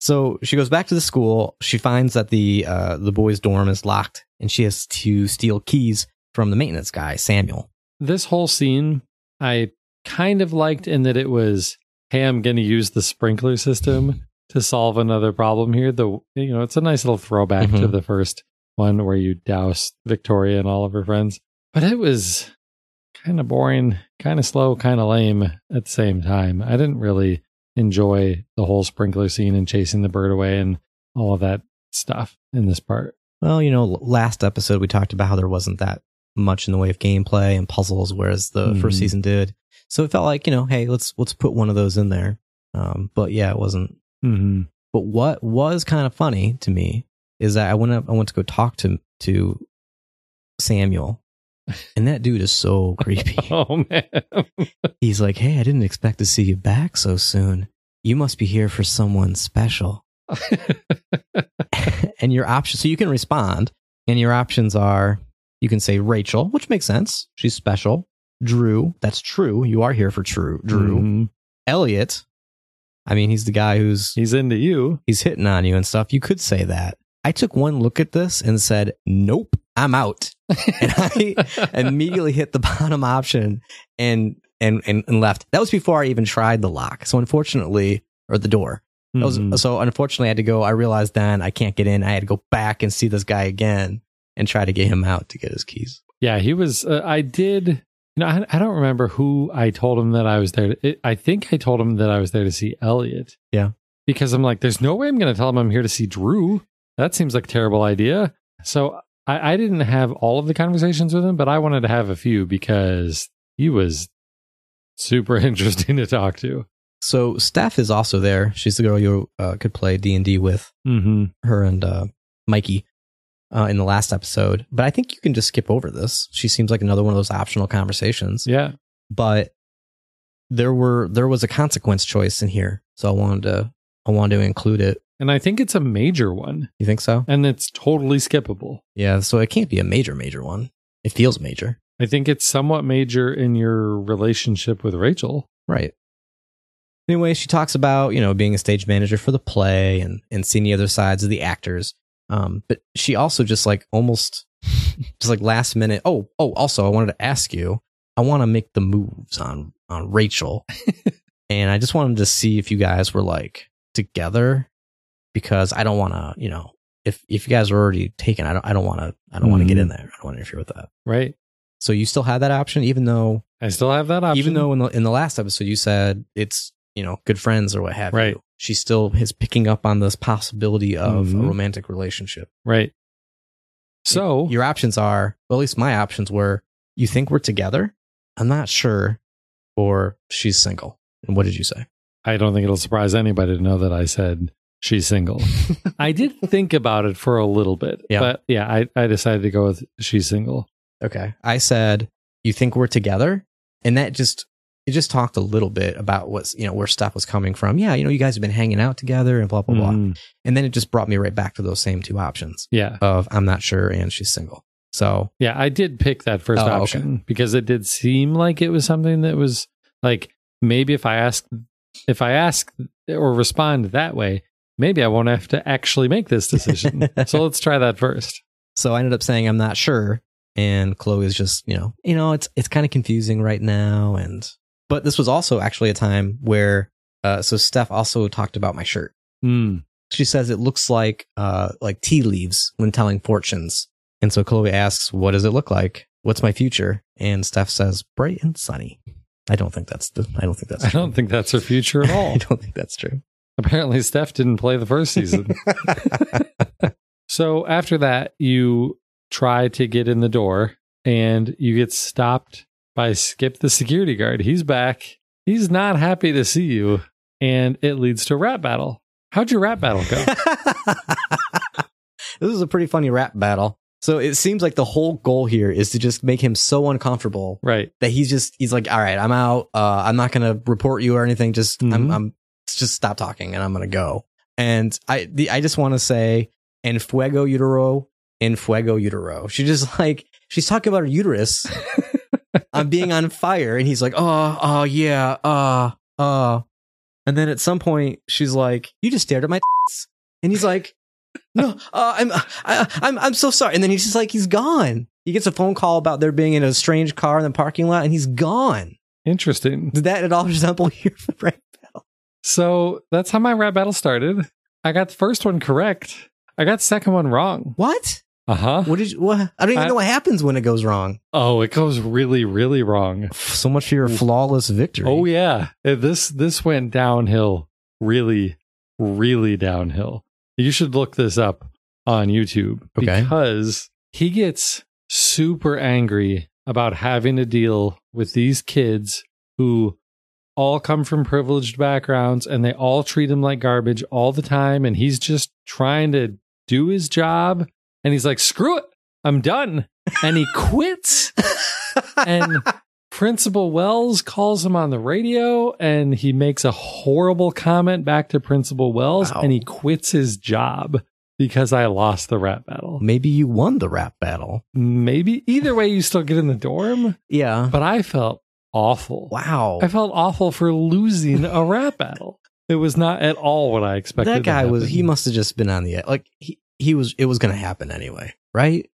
So she goes back to the school. She finds that the uh, the boys' dorm is locked, and she has to steal keys from the maintenance guy, Samuel. this whole scene I kind of liked in that it was, hey, I'm going to use the sprinkler system to solve another problem here. The you know, it's a nice little throwback to Mhm. the first one where you douse Victoria and all of her friends. But it was kind of boring, kind of slow, kind of lame at the same time. I didn't really enjoy the whole sprinkler scene and chasing the bird away and all of that stuff in this part. Well, you know, last episode we talked about how there wasn't that much in the way of gameplay and puzzles, whereas the first Mhm. season did. So it felt like you know, hey, let's let's put one of those in there. Um, but yeah, it wasn't. Hmm But what was kind of funny to me is that I went up, I went to go talk to to Samuel, and that dude is so creepy. Oh man. He's like, "Hey, I didn't expect to see you back so soon. You must be here for someone special." and your options, so you can respond, and your options are you can say Rachel, which makes sense. She's special. Drew, that's true. You are here for true. Drew. Mhm. Elliot, I mean, he's the guy who's He's into you. he's hitting on you and stuff. You could say that. I took one look at this and said, "Nope, I'm out." And I immediately hit the bottom option and and and, and left. That was before I even tried the lock. So unfortunately, or the door. That was, Mhm. so unfortunately, I had to go. I realized then I can't get in. I had to go back and see this guy again and try to get him out to get his keys. Yeah, he was. Uh, I did. You know, I, I don't remember who I told him that I was there. To, it, I think I told him that I was there to see Elliot. Yeah. Because I'm like, there's no way I'm going to tell him I'm here to see Drew. That seems like a terrible idea. So I, I didn't have all of the conversations with him, but I wanted to have a few because he was super interesting to talk to. So Steph is also there. She's the girl you uh, could play D and D with. Mm-hmm. her and uh, Mikey uh, in the last episode. But I think you can just skip over this. She seems like another one of those optional conversations. Yeah. But there were there was a consequence choice in here, so I wanted to I wanted to include it. And I think it's a major one You think so? and it's totally skippable. Yeah. So it can't be a major major one. It feels major, I think it's somewhat major in your relationship with Rachel. right? Anyway, she talks about you know being a stage manager for the play and and seeing the other sides of the actors. Um, but she also just like almost just like last minute. Oh, oh, also I wanted to ask you. I want to make the moves on on Rachel, and I just wanted to see if you guys were like together because I don't want to, you know, if if you guys are already taken, I don't I don't want to I don't want to get in there. I don't want to interfere with that. Right. So you still have that option, even though I still have that option. even though in the in the last episode you said it's you know good friends or what have Right. you, she still is picking up on this possibility of a Mhm. romantic relationship. Right. So Your options are, well, at least my options were, you think we're together? I'm not sure, or she's single. And what did you say? I don't think it'll surprise anybody to know that I said she's single. I did think about it for a little bit. Yeah. But yeah, I, I decided to go with she's single. Okay. I said, you think we're together? And that just, it just talked a little bit about what's, you know, where stuff was coming from. Yeah, you know, you guys have been hanging out together and blah, blah, blah. Mhm. And then it just brought me right back to those same two options Yeah. of I'm not sure and she's single. So, Yeah. I did pick that first Oh, okay. option because it did seem like it was something that was like maybe if I ask if I ask or respond that way, maybe I won't have to actually make this decision. so let's try that first. so I ended up saying I'm not sure. and Chloe is just, you know, you know, it's it's kind of confusing right now and but this was also actually a time where uh so Steph also talked about my shirt. Hmm. She says it looks like uh like tea leaves when telling fortunes. And so Chloe asks, "What does it look like? What's my future?" And Steph says, "Bright and sunny." I don't think that's the I don't think that's I true. don't think that's her future at all. I don't think that's true. Apparently, Steph didn't play the first season. so after that, you try to get in the door and you get stopped by Skip the security guard. He's back. He's not happy to see you. And it leads to a rap battle. How'd your rap battle go? this is a pretty funny rap battle. So it seems like the whole goal here is to just make him so uncomfortable right. that he's just he's like, all right, I'm out. Uh, I'm not gonna report you or anything. Just I'm Mhm. I'm just stop talking and I'm gonna go. And I the, I just want to say, en fuego utero, en fuego utero. She just like she's talking about her uterus. I'm being on fire, and he's like, oh, oh yeah, uh, uh. And then at some point, she's like, "You just stared at my," tits." and he's like, "No, uh, I'm, I, I'm, I'm so sorry." And then he's just like, he's gone. He gets a phone call about there being in a strange car in the parking lot, and he's gone. Interesting. Did that at all resemble your rap battle? So that's how my rap battle started. I got the first one correct. I got the second one wrong. What? Uh huh. What did you? What? I don't even I- know what happens when it goes wrong. Oh, it goes really, really wrong. So much for your flawless victory. Oh yeah, Uh, this this went downhill, really, really downhill. You should look this up on YouTube Okay. because he gets super angry about having to deal with these kids who all come from privileged backgrounds and they all treat him like garbage all the time and he's just trying to do his job and he's like screw it i'm done and he quits and Principal Wells calls him on the radio and he makes a horrible comment back to Principal Wells Wow. and he quits his job because I lost the rap battle. maybe you won the rap battle. Maybe either way you still get in the dorm, Yeah. but I felt awful. Wow. I felt awful for losing a rap battle. It was not at all what I expected. that guy was. He must have just been on the like he he was it was going to happen anyway right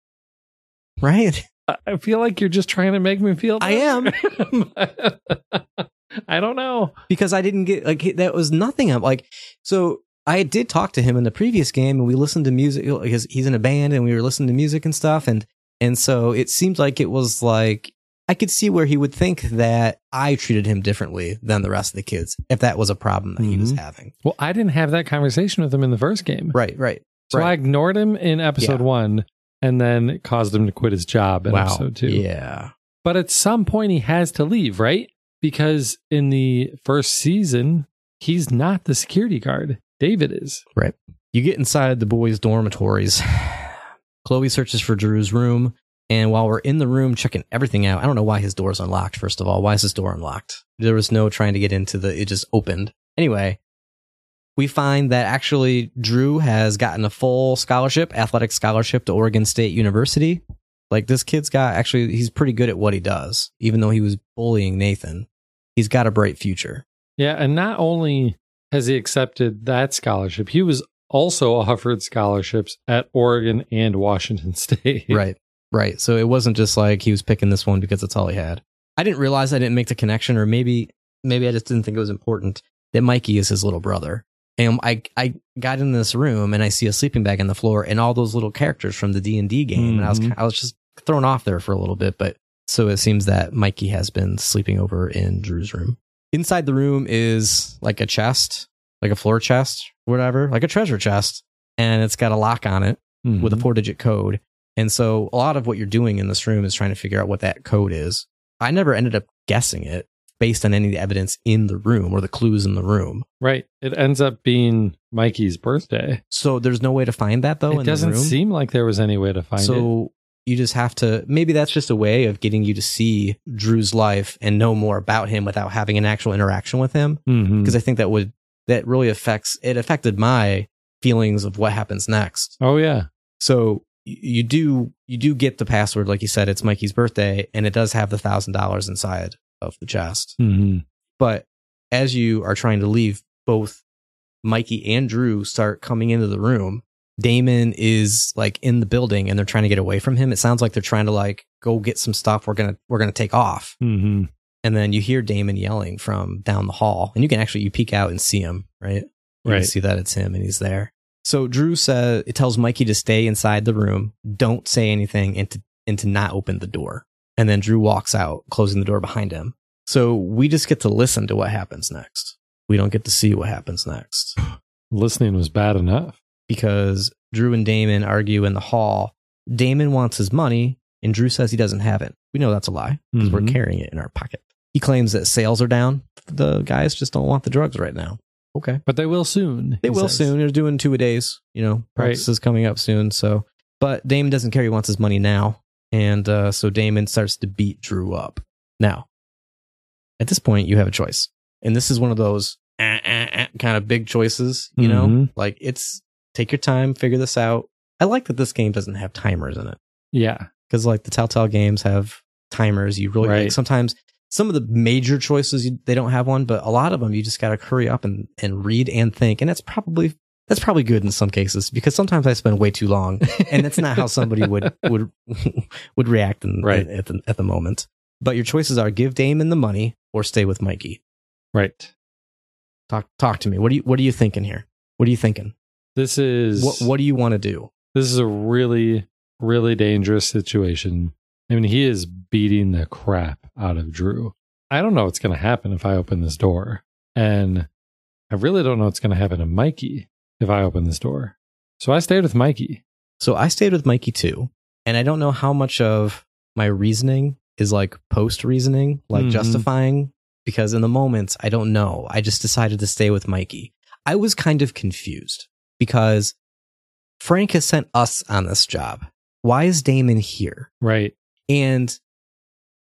right I- feel like you're just trying to make me feel. I am. I don't know. because i didn't get like that was nothing i'm like so i did talk to him in the previous game and we listened to music because he's in a band and we were listening to music and stuff and and so it seemed like it was like i could see where he would think that i treated him differently than the rest of the kids if that was a problem that he was Mhm. having Well, I didn't have that conversation with him in the first game. right right So I ignored him in episode Yeah. one and then caused him to quit his job in wow episode two. yeah But at some point, he has to leave, right? Because in the first season, he's not the security guard. David is. Right. You get inside the boys' dormitories. Chloe searches for Drew's room, and while we're in the room checking everything out, I don't know why his door's unlocked, first of all. Why is his door unlocked? There was no trying to get into the, it just opened. Anyway, we find that actually Drew has gotten a full scholarship, athletic scholarship to Oregon State University. Like this kid's got actually, he's pretty good at what he does, even though he was bullying Nathan. He's got a bright future. Yeah. And not only has he accepted that scholarship, he was also offered scholarships at Oregon and Washington State. Right. Right. So it wasn't just like he was picking this one because that's all he had. I didn't realize I didn't make the connection, or maybe maybe I just didn't think it was important that Mikey is his little brother. And I I got in this room and I see a sleeping bag on the floor and all those little characters from the D and D game, and I was Mhm. I was just thrown off there for a little bit. But so it seems that Mikey has been sleeping over in Drew's room. Inside the room is like a chest, like a floor chest, whatever, like a treasure chest, and it's got a lock on it Mhm. with a four digit code. And so a lot of what you're doing in this room is trying to figure out what that code is. I never ended up guessing it based on any of the evidence in the room or the clues in the room. right. It ends up being Mikey's birthday. So there's no way to find that though it in doesn't the room. seem like there was any way to find it. so you just have to maybe that's just a way of getting you to see Drew's life and know more about him without having an actual interaction with him mm-hmm. because I think that would that really affects it affected my feelings of what happens next. Oh, yeah. So you do you do get the password, like you said, it's Mikey's birthday, and it does have the thousand dollars inside of the chest. hmm But as you are trying to leave, both Mikey and Drew start coming into the room, Damon is like in the building and they're trying to get away from him. It sounds like they're trying to like go get some stuff. We're gonna we're gonna take off. Mm-hmm. And then you hear Damon yelling from down the hall, and you can actually you peek out and see him, right? You Right. see that it's him and he's there. So Drew says it tells Mikey to stay inside the room, don't say anything, and to and to not open the door. And then Drew walks out, closing the door behind him. So we just get to listen to what happens next. We don't get to see what happens next Listening was bad enough. because Drew and Damon argue in the hall. Damon wants his money, and Drew says he doesn't have it. We know that's a lie because we're Mhm. carrying it in our pocket. He claims that sales are down. The guys just don't want the drugs right now. Okay. But they will soon. They will says. soon. They're doing two a days, you know, Right. practices coming up soon. So, but Damon doesn't care. He wants his money now. And uh, so Damon starts to beat Drew up. Now, at this point, you have a choice. And this is one of those eh, eh, eh, kind of big choices, you know? Mhm. Like, it's take your time, figure this out. I like that this game doesn't have timers in it Yeah. because, like, the Telltale games have timers. You really, like, sometimes some of the major choices, you, they don't have one, but a lot of them, you just got to hurry up and, and read and think. And that's probably. That's probably good in some cases because sometimes I spend way too long, and that's not how somebody would would would react in, Right. at the at the moment. But your choices are give Damon the money or stay with Mikey. Right. Talk talk to me. What do you what are you thinking here? What are you thinking? This is What what do you want to do? this is a really, really dangerous situation. I mean, he is beating the crap out of Drew. I don't know what's going to happen if I open this door. And I really don't know what's going to happen to Mikey if I open this door. So I stayed with Mikey. So I stayed with Mikey too, and I don't know how much of my reasoning is like post reasoning, like Mhm. justifying, because in the moments, I don't know. I just decided to stay with Mikey. I was kind of confused because Frank has sent us on this job. Why is Damon here? Right. And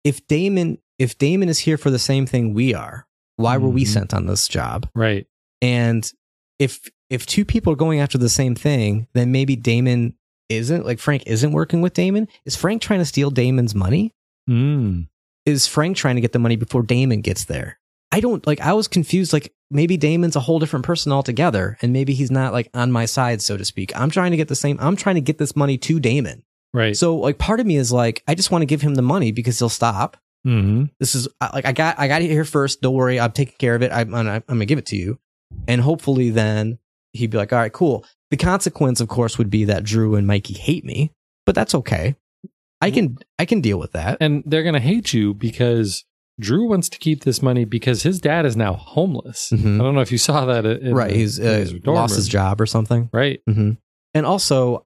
if Damon if Damon is here for the same thing we are, why were we Mhm. sent on this job? Right. And if if two people are going after the same thing, then maybe Damon isn't like Frank isn't working with Damon. Is Frank trying to steal Damon's money? Mm. Is Frank trying to get the money before Damon gets there? I don't like I was confused like maybe Damon's a whole different person altogether and maybe he's not like on my side so to speak. I'm trying to get the same I'm trying to get this money to Damon. Right. So like part of me is like I just want to give him the money because he'll stop. hmm This is like I got I got it here first. Don't worry, I'm taking care of it. I'm I'm, I'm gonna give it to you, and hopefully then he'd be like, all right, cool. The consequence, of course, would be that Drew and Mikey hate me, but that's okay. I can I can deal with that. And they're going to hate you because Drew wants to keep this money because his dad is now homeless. Mhm. I don't know if you saw that. In right, the- he's uh, his lost his job or something. Right. hmm And also,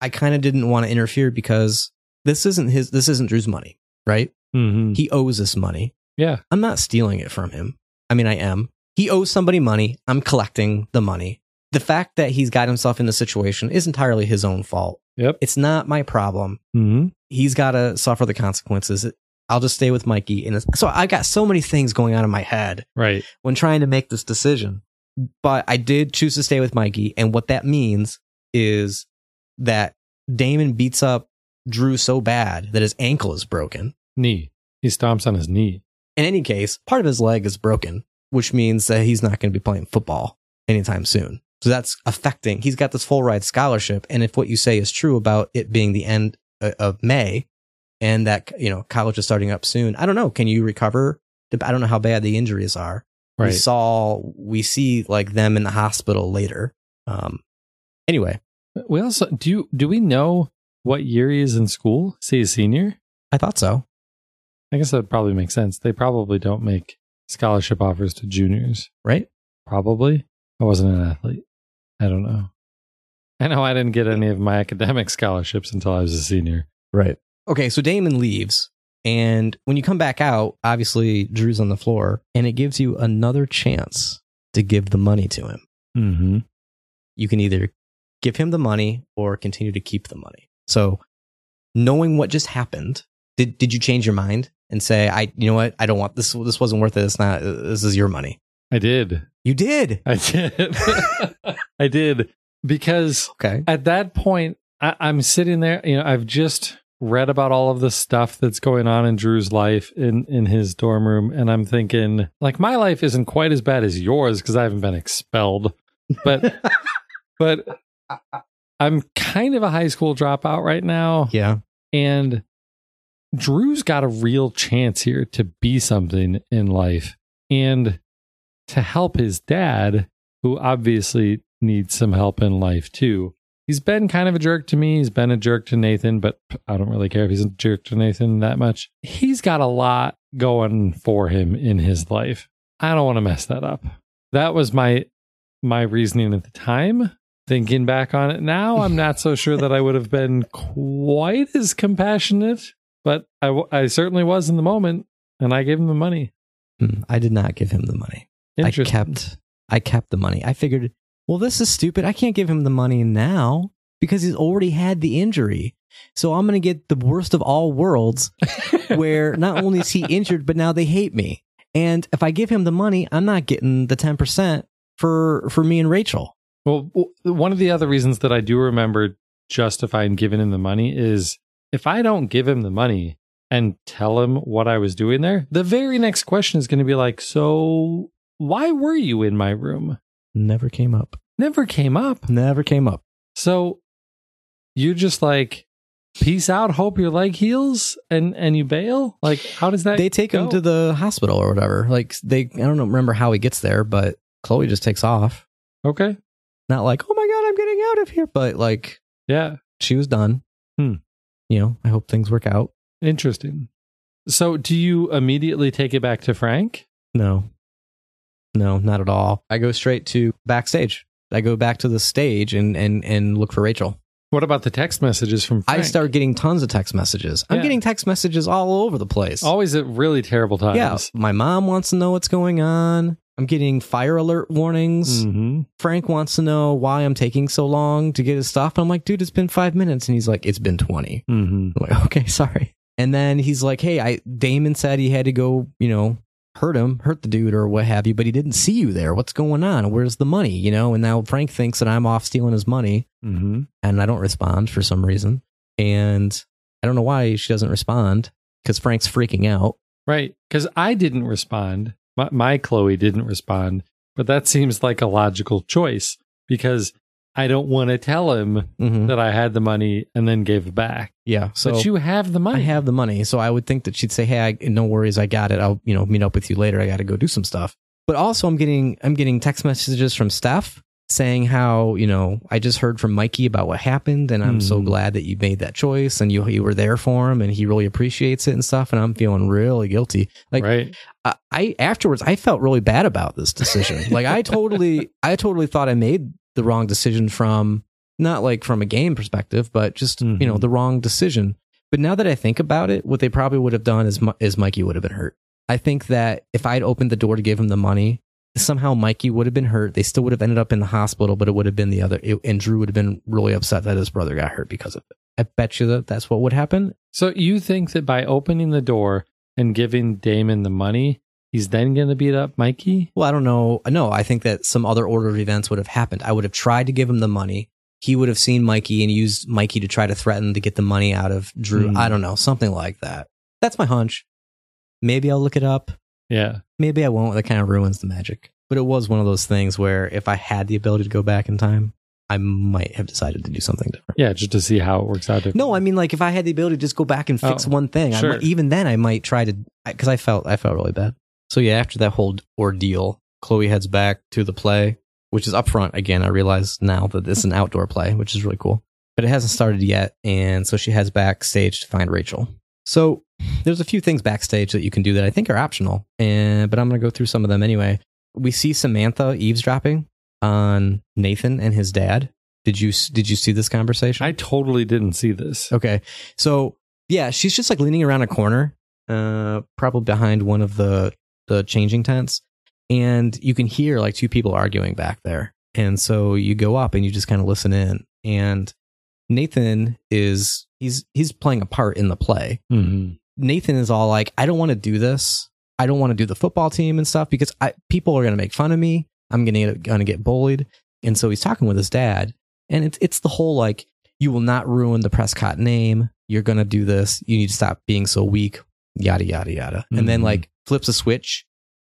I kind of didn't want to interfere because this isn't his. This isn't Drew's money, right? hmm He owes this money. Yeah. I'm not stealing it from him. I mean, I am. He owes somebody money. I'm collecting the money. The fact that he's got himself in the situation is entirely his own fault. Yep. It's not my problem. hmm He's got to suffer the consequences. I'll just stay with Mikey. And so I got so many things going on in my head Right. when trying to make this decision. But I did choose to stay with Mikey. And what that means is that Damon beats up Drew so bad that his ankle is broken. Knee. He stomps on his knee. In any case, part of his leg is broken, which means that he's not going to be playing football anytime soon. So that's affecting. He's got this full ride scholarship, and if what you say is true about it being the end uh, of May, and that you know college is starting up soon, I don't know. Can you recover? I don't know how bad the injuries are. We saw we see like them in the hospital later. Um. Anyway, We also do. You, do we know what year he is in school? Say he's senior. I thought so. I guess that probably makes sense. They probably don't make scholarship offers to juniors. Right? Probably. I wasn't an athlete. I don't know. I know I didn't get any of my academic scholarships until I was a senior. Right. Okay, so Damon leaves, and when you come back out, obviously Drew's on the floor, and it gives you another chance to give the money to him. Mm-hmm. You can either give him the money or continue to keep the money. So, knowing what just happened, did did you change your mind and say, "I, you know what, I don't want this. This wasn't worth it. It's not. This is your money." I did. You did. I did. I did because Okay. at that point, I, I'm sitting there. You know, I've just read about all of the stuff that's going on in Drew's life in in his dorm room, and I'm thinking, like, my life isn't quite as bad as yours because I haven't been expelled, but but I'm kind of a high school dropout right now. Yeah. And Drew's got a real chance here to be something in life and to help his dad, who obviously needs some help in life too. He's been kind of a jerk to me. He's been a jerk to Nathan, but I don't really care if he's a jerk to Nathan that much. He's got a lot going for him in his life. I don't want to mess that up. That was my my reasoning at the time. Thinking back on it now, I'm not so sure that I would have been quite as compassionate, but I, I certainly was in the moment, and I gave him the money. Hmm, I did not give him the money. I kept I kept the money. I figured, well, this is stupid. I can't give him the money now because he's already had the injury. So I'm going to get the worst of all worlds where not only is he injured, but now they hate me. And if I give him the money, I'm not getting the 10% for for me and Rachel. Well, one of the other reasons that I do remember justifying giving him the money is if I don't give him the money and tell him what I was doing there, the very next question is going to be like, So, why were you in my room? Never came up. Never came up. Never came up. So, you just like, peace out, hope your leg heals, and and you bail? Like, how does that They take him to the hospital or whatever. Like they I don't know, remember how he gets there, but Chloe just takes off. Okay. Not like, "Oh my god, I'm getting out of here," but like Yeah. she was done. Hmm. You know, I hope things work out. Interesting. So, do you immediately take it back to Frank? No. No, not at all. I go straight to backstage. I go back to the stage and and and look for Rachel. What about the text messages from Frank? I start getting tons of text messages. I'm getting text messages all over the place. Always at really terrible times. yeah, my mom wants to know what's going on. I'm getting fire alert warnings. hmm Frank wants to know why I'm taking so long to get his stuff. I'm like, dude, it's been five minutes. And he's like, it's been 20. hmm I'm like, okay, sorry. And then he's like, hey, I Damon said he had to go, you know, hurt him, hurt the dude or what have you, but he didn't see you there. What's going on? Where's the money? You know, and now Frank thinks that I'm off stealing his money hmm and I don't respond for some reason. And I don't know why she doesn't respond because Frank's freaking out. Right. Because I didn't respond. My, my Chloe didn't respond. But that seems like a logical choice because I don't want to tell him hmm that I had the money and then gave it back. Yeah. So but you have the money. I have the money, so I would think that she'd say, "Hey, I, no worries, I got it. I'll you know meet up with you later. I got to go do some stuff." But also, I'm getting I'm getting text messages from Steph saying how you know I just heard from Mikey about what happened, and I'm so Hmm. glad that you made that choice and you you were there for him, and he really appreciates it and stuff. And I'm feeling really guilty. Like right. I, I afterwards, I felt really bad about this decision. like I totally I totally thought I made the wrong decision from not like from a game perspective, but just you know Mhm. the wrong decision. But now that I think about it, what they probably would have done is is Mikey would have been hurt. I think that if I'd opened the door to give him the money, somehow Mikey would have been hurt. They still would have ended up in the hospital, but it would have been the other. It, and Drew would have been really upset that his brother got hurt because of it. I bet you that that's what would happen. So you think that by opening the door and giving Damon the money, he's then going to beat up Mikey? Well, I don't know. No, I think that some other order of events would have happened. I would have tried to give him the money. He would have seen Mikey and used Mikey to try to threaten to get the money out of Drew. Hmm. I don't know, something like that. That's my hunch. Maybe I'll look it up. Yeah. Maybe I won't. That kind of ruins the magic. But it was one of those things where if I had the ability to go back in time, I might have decided to do something different. Yeah, just to see how it works out. No, I mean like if I had the ability to just go back and fix Oh, one thing, I sure. might, even then I might try to because I felt I felt really bad. So yeah, after that whole ordeal, Chloe heads back to the play, which is up front again. I realize now that it's an outdoor play, which is really cool, but it hasn't started yet, and so she heads backstage to find Rachel. So there's a few things backstage that you can do that I think are optional, and but I'm gonna go through some of them anyway. We see Samantha eavesdropping on Nathan and his dad. Did you did you see this conversation? I totally didn't see this. Okay. So yeah, she's just like leaning around a corner, uh, probably behind one of the the changing tents, and you can hear like two people arguing back there. And so you go up and you just kind of listen in. And Nathan is he's he's playing a part in the play. hmm Nathan is all like, I don't want to do this. I don't want to do the football team and stuff because I, people are going to make fun of me. I'm going to going to get bullied. And so he's talking with his dad, and it's it's the whole like, you will not ruin the Prescott name. You're going to do this. You need to stop being so weak. Yada yada yada. And then Mhm. like flips a switch,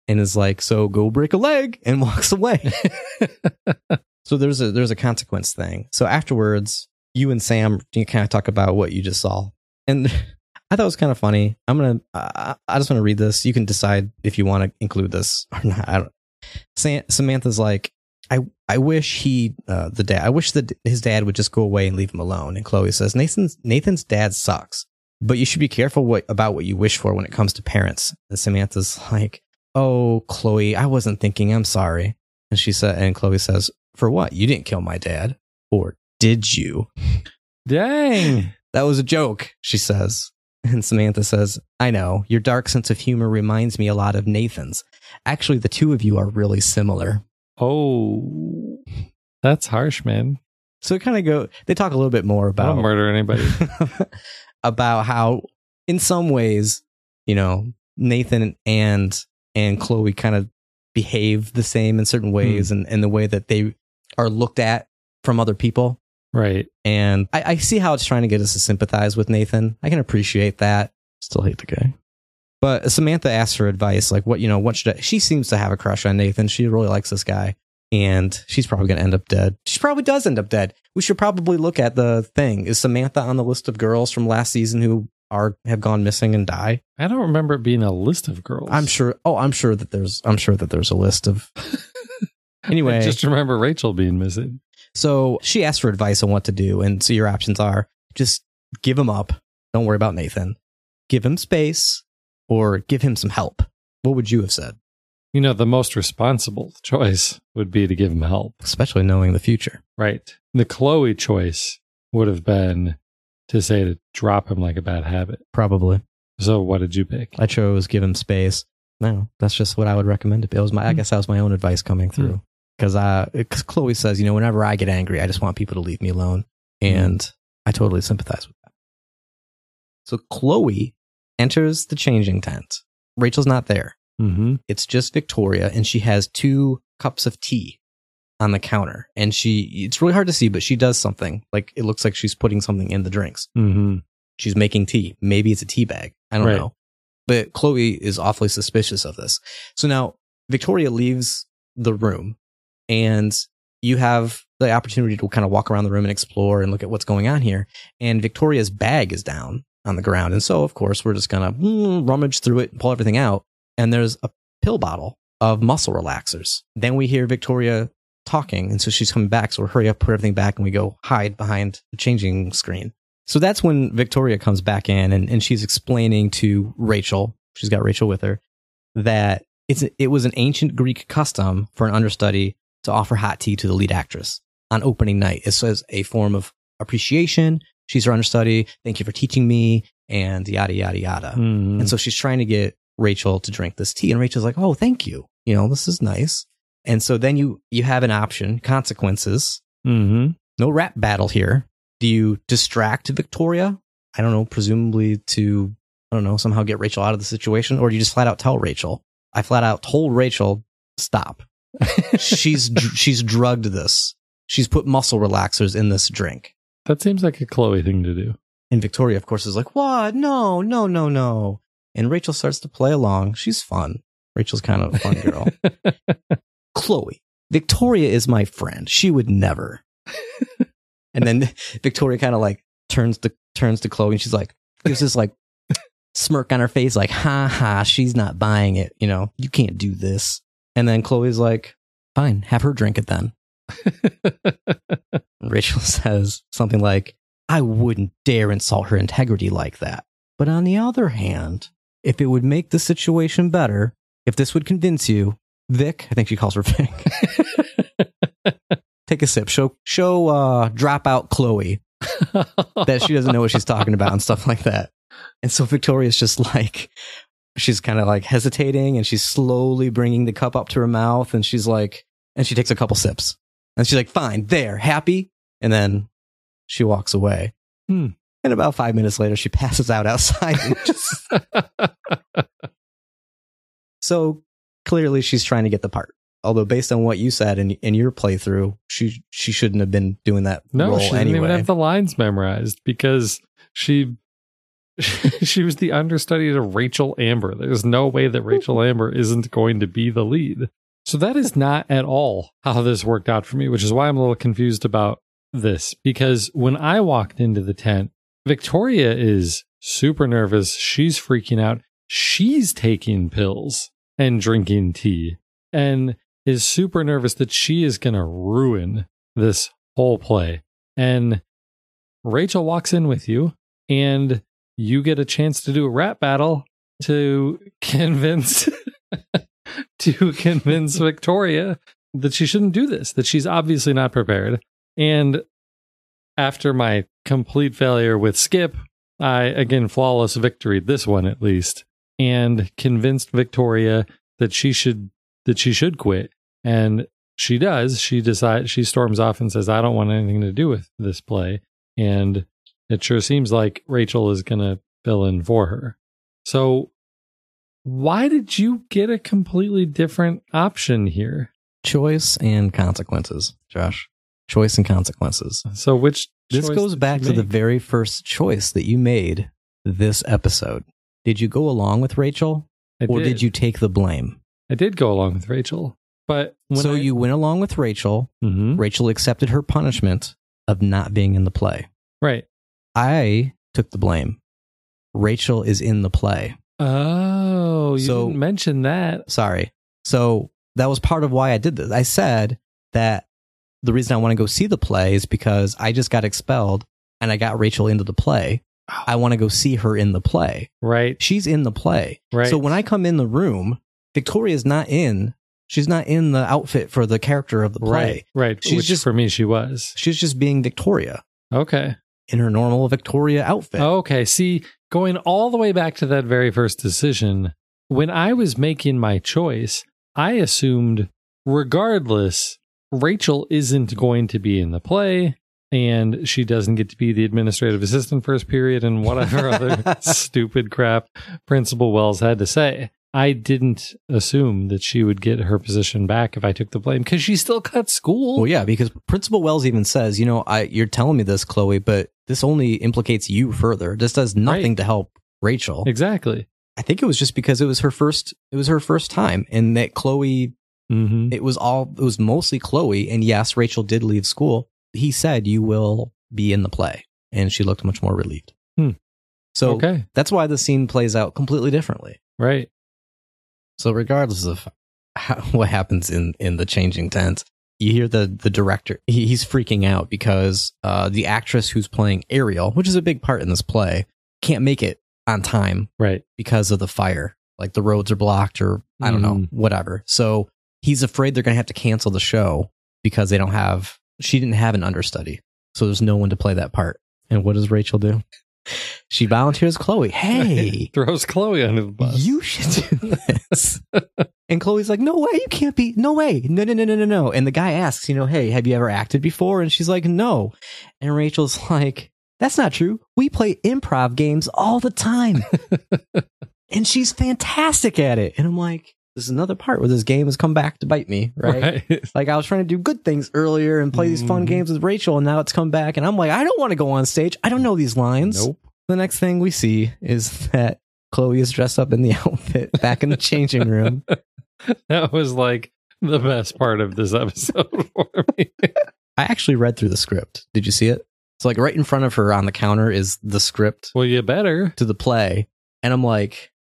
and is like, so go break a leg, and walks away. So there's a there's a consequence thing. So afterwards, you and Sam you kind of talk about what you just saw, and I thought it was kind of funny. I'm gonna uh, I just want to read this. You can decide if you want to include this or not. I don't. Sam, Samantha's like, I I wish he uh, the dad. I wish that his dad would just go away and leave him alone. And Chloe says, Nathan's Nathan's dad sucks, but you should be careful what about what you wish for when it comes to parents. And Samantha's like, Oh, Chloe, I wasn't thinking. I'm sorry. And she said, and Chloe says, For what? You didn't kill my dad, or did you? Dang. That was a joke, she says. And Samantha says, I know, your dark sense of humor reminds me a lot of Nathan's. Actually, the two of you are really similar. Oh, that's harsh, man. So it kind of go, they talk a little bit more I about don't murder anybody. about how in some ways, you know, Nathan and and Chloe kind of behave the same in certain hmm. ways and, and the way that they are looked at from other people. right. And I, I see how it's trying to get us to sympathize with Nathan. I can appreciate that. Still hate the guy. But Samantha asks for advice, like what you know, what should I, she seems to have a crush on Nathan. She really likes this guy, and she's probably gonna end up dead. She probably does end up dead. We should probably look at the thing. Is Samantha on the list of girls from last season who are have gone missing and die? I don't remember it being a list of girls. I'm sure. Oh, I'm sure that there's. I'm sure that there's a list of. anyway, I just remember Rachel being missing. So she asked for advice on what to do. And so your options are just give him up. Don't worry about Nathan. Give him space or give him some help. What would you have said? You know, the most responsible choice would be to give him help. Especially knowing the future. Right. The Chloe choice would have been to say to drop him like a bad habit. Probably. So what did you pick? I chose give him space. No, that's just what I would recommend. It was my, I Hmm. guess that was my own advice coming through. Because uh, it- 'cause Chloe says, you know, whenever I get angry, I just want people to leave me alone. And I totally sympathize with that. So Chloe enters the changing tent. Rachel's not there. Mm-hmm. it's just Victoria and she has two cups of tea on the counter. And she it's really hard to see but she does something. Like it looks like she's putting something in the drinks. Mm-hmm. she's making tea. Maybe it's a tea bag. I don't Right. know. But chloe is awfully suspicious of this. So now victoria leaves the room and you have the opportunity to kind of walk around the room and explore and look at what's going on here. And victoria's bag is down on the ground. And so of course we're just gonna mm, rummage through it and pull everything out and there's a pill bottle of muscle relaxers then we hear victoria talking and so she's coming back so we hurry up put everything back and we go hide behind the changing screen so that's when Victoria comes back in and, and she's explaining to Rachel, she's got Rachel with her, that it's it was an ancient Greek custom for an understudy to offer hot tea to the lead actress on opening night. It says a form of appreciation. She's her understudy. Thank you for teaching me, and yada yada yada. Mm-hmm. And so she's trying to get Rachel to drink this tea, and Rachel's like, "Oh, thank you. You know, this is nice." And so then you you have an option, consequences mm-hmm. no rap battle here. Do you distract Victoria? I don't know, presumably to, I don't know, somehow get Rachel out of the situation? Or do you just flat out tell Rachel? I flat out told Rachel, stop. she's, she's drugged this. She's put muscle relaxers in this drink. that seems like a Chloe thing to do. And Victoria, of course, is like, what? No, no, no, no. And Rachel starts to play along. She's fun. Rachel's kind of a fun girl. Chloe. Victoria is my friend. She would never. and then Victoria kind of like turns to turns to Chloe and she's like gives this like smirk on her face, like, ha ha, she's not buying it. You know, you can't do this. And then Chloe's like, fine, have her drink it then. Rachel says something like, I wouldn't dare insult her integrity like that. But on the other hand, if it would make the situation better, if this would convince you, Vic, I think she calls her Vic, take a sip. Show, show, uh, drop out Chloe that she doesn't know what she's talking about and stuff like that. And so Victoria's just like, she's kind of like hesitating and she's slowly bringing the cup up to her mouth and she's like, and she takes a couple sips and she's like, fine, there, happy. And then she walks away. Hmm. And about five minutes later, she passes out outside. just- so clearly she's trying to get the part. Although based on what you said in, in your playthrough, she she shouldn't have been doing that no, she didn't anyway. even have the lines memorized because she she was the understudy to Rachel Amber. There's no way that Rachel Amber isn't going to be the lead. So that is not at all how this worked out for me, which is why I'm a little confused about this. Because when I walked into the tent, Victoria is super nervous. She's freaking out. She's taking pills and drinking tea and is super nervous that she is going to ruin this whole play. And Rachel walks in with you and you get a chance to do a rap battle to convince to convince Victoria that she shouldn't do this, that she's obviously not prepared. And after my complete failure with Skip, I again flawless victory this one at least and convinced Victoria that she should that she should quit. And she does. She decides she storms off and says, I don't want anything to do with this play. And it sure seems like Rachel is gonna fill in for her. So why did you get a completely different option here? Choice and consequences, Josh. Choice and consequences. So which This goes back to the very first choice that you made this episode. Did you go along with Rachel I or did you take the blame? I did go along with Rachel, but when so I- you went along with Rachel. Mhm. Rachel accepted her punishment of not being in the play. right? I took the blame. Rachel is in the play. Oh, you So- didn't mention that. Sorry. So that was part of why I did this. I said that the reason I want to go see the play is because I just got expelled and I got Rachel into the play. I want to go see her in the play. Right, She's in the play. right. So when I come in the room, Victoria's not in. She's not in the outfit for the character of the play. right, right. She's Which just- for me, she was She's just being Victoria okay. in her normal Victoria outfit. Okay. See, going all the way back to that very first decision, when I was making my choice, I assumed, regardless, Rachel isn't going to be in the play and she doesn't get to be the administrative assistant first period and whatever other stupid crap Principal Wells had to say. I didn't assume that she would get her position back if I took the blame because she still cut school. Well, yeah, because Principal Wells even says, you know, I you're telling me this, Chloe, but this only implicates you further. This does nothing Right. to help Rachel. Exactly. I think it was just because it was her first it was her first time and that Chloe hmm it was all it was mostly Chloe and yes, Rachel did leave school. He said you will be in the play and she looked much more relieved. Hmm. So okay. that's why the scene plays out completely differently. Right. So regardless of how, what happens in in the changing tent, you hear the the director. He, he's freaking out because uh, the actress who's playing Ariel, which is a big part in this play, can't make it on time Right. because of the fire. Like the roads are blocked, or I don't know, Mm. whatever. So he's afraid they're going to have to cancel the show because they don't have. She didn't have an understudy, so there's no one to play that part. And what does Rachel do? She volunteers Chloe. Hey, Throws Chloe under the bus. you should do this. and Chloe's like, no way, you can't be, no way, no, no, no, no, no, no. And the guy asks, you know, hey, have you ever acted before? And she's like, no. And Rachel's like, that's not true. We play improv games all the time. and she's fantastic at it. And I'm like, this is another part where this game has come back to bite me, right? right. Like I was trying to do good things earlier and play these fun Mhm. games with Rachel, and now it's come back, and I'm like, I don't want to go on stage. I don't know these lines. Nope. The next thing we see is that Chloe is dressed up in the outfit back in the changing room. That was like the best part of this episode for me. I actually read through the script. Did you see it? So like right in front of her on the counter is the script well, you better. to the play, and I'm like,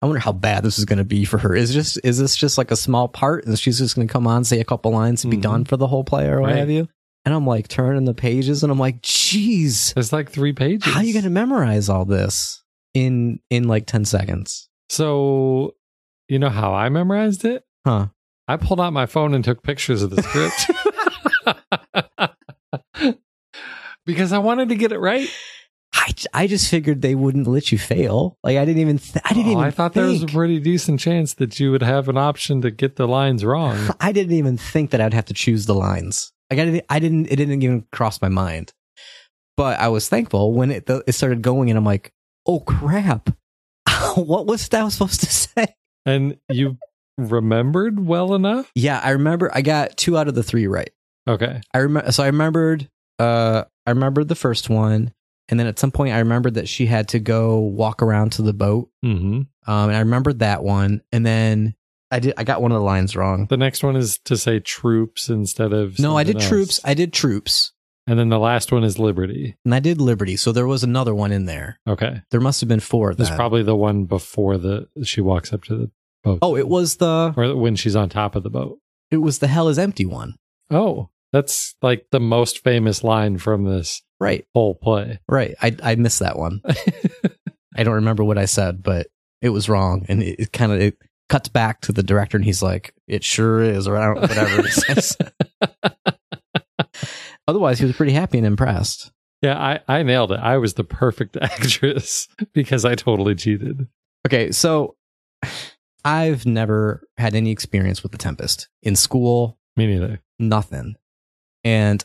I wonder how bad this is going to be for her. Is just is this just like a small part, and she's just going to come on, say a couple lines, and be Mhm. done for the whole play, or what Right. have you? And I'm like turning the pages, and I'm like, jeez, it's like three pages. how are you going to memorize all this in in like ten seconds? So, you know how I memorized it? Huh? I pulled out my phone and took pictures of the script. because I wanted to get it right. I, I just figured they wouldn't let you fail. Like I didn't even th- I didn't Oh, even I thought there was a pretty decent chance that you would have an option to get the lines wrong. I didn't even think that I'd have to choose the lines. Like I didn't, I didn't, it didn't even cross my mind. But I was thankful when it it started going, and I'm like, oh crap, what was that was supposed to say? And you remembered well enough? Yeah, I remember. I got two out of the three right. Okay. I remember. So I remembered. Uh, I remembered the first one, and then at some point I remembered that she had to go walk around to the boat. Mm-hmm. Um, and I remembered that one, and then I did. I got one of the lines wrong. The next one is to say troops instead of No, I did else. troops. I did troops, and then the last one is liberty. and I did liberty. So there was another one in there. Okay, There must have been four. that's probably the one before the she walks up to the boat. Oh, it was the or when she's on top of the boat. it was the hell is empty one. Oh, that's like the most famous line from this Right, whole play. right. I I missed that one. I don't remember what I said, but it was wrong, and it, it kind of it cuts back to the director, and he's like, "It sure is," or I don't whatever he says. Otherwise, he was pretty happy and impressed. yeah, I, I nailed it. I was the perfect actress because I totally cheated. Okay, so I've never had any experience with the Tempest in school. Me neither. Nothing, and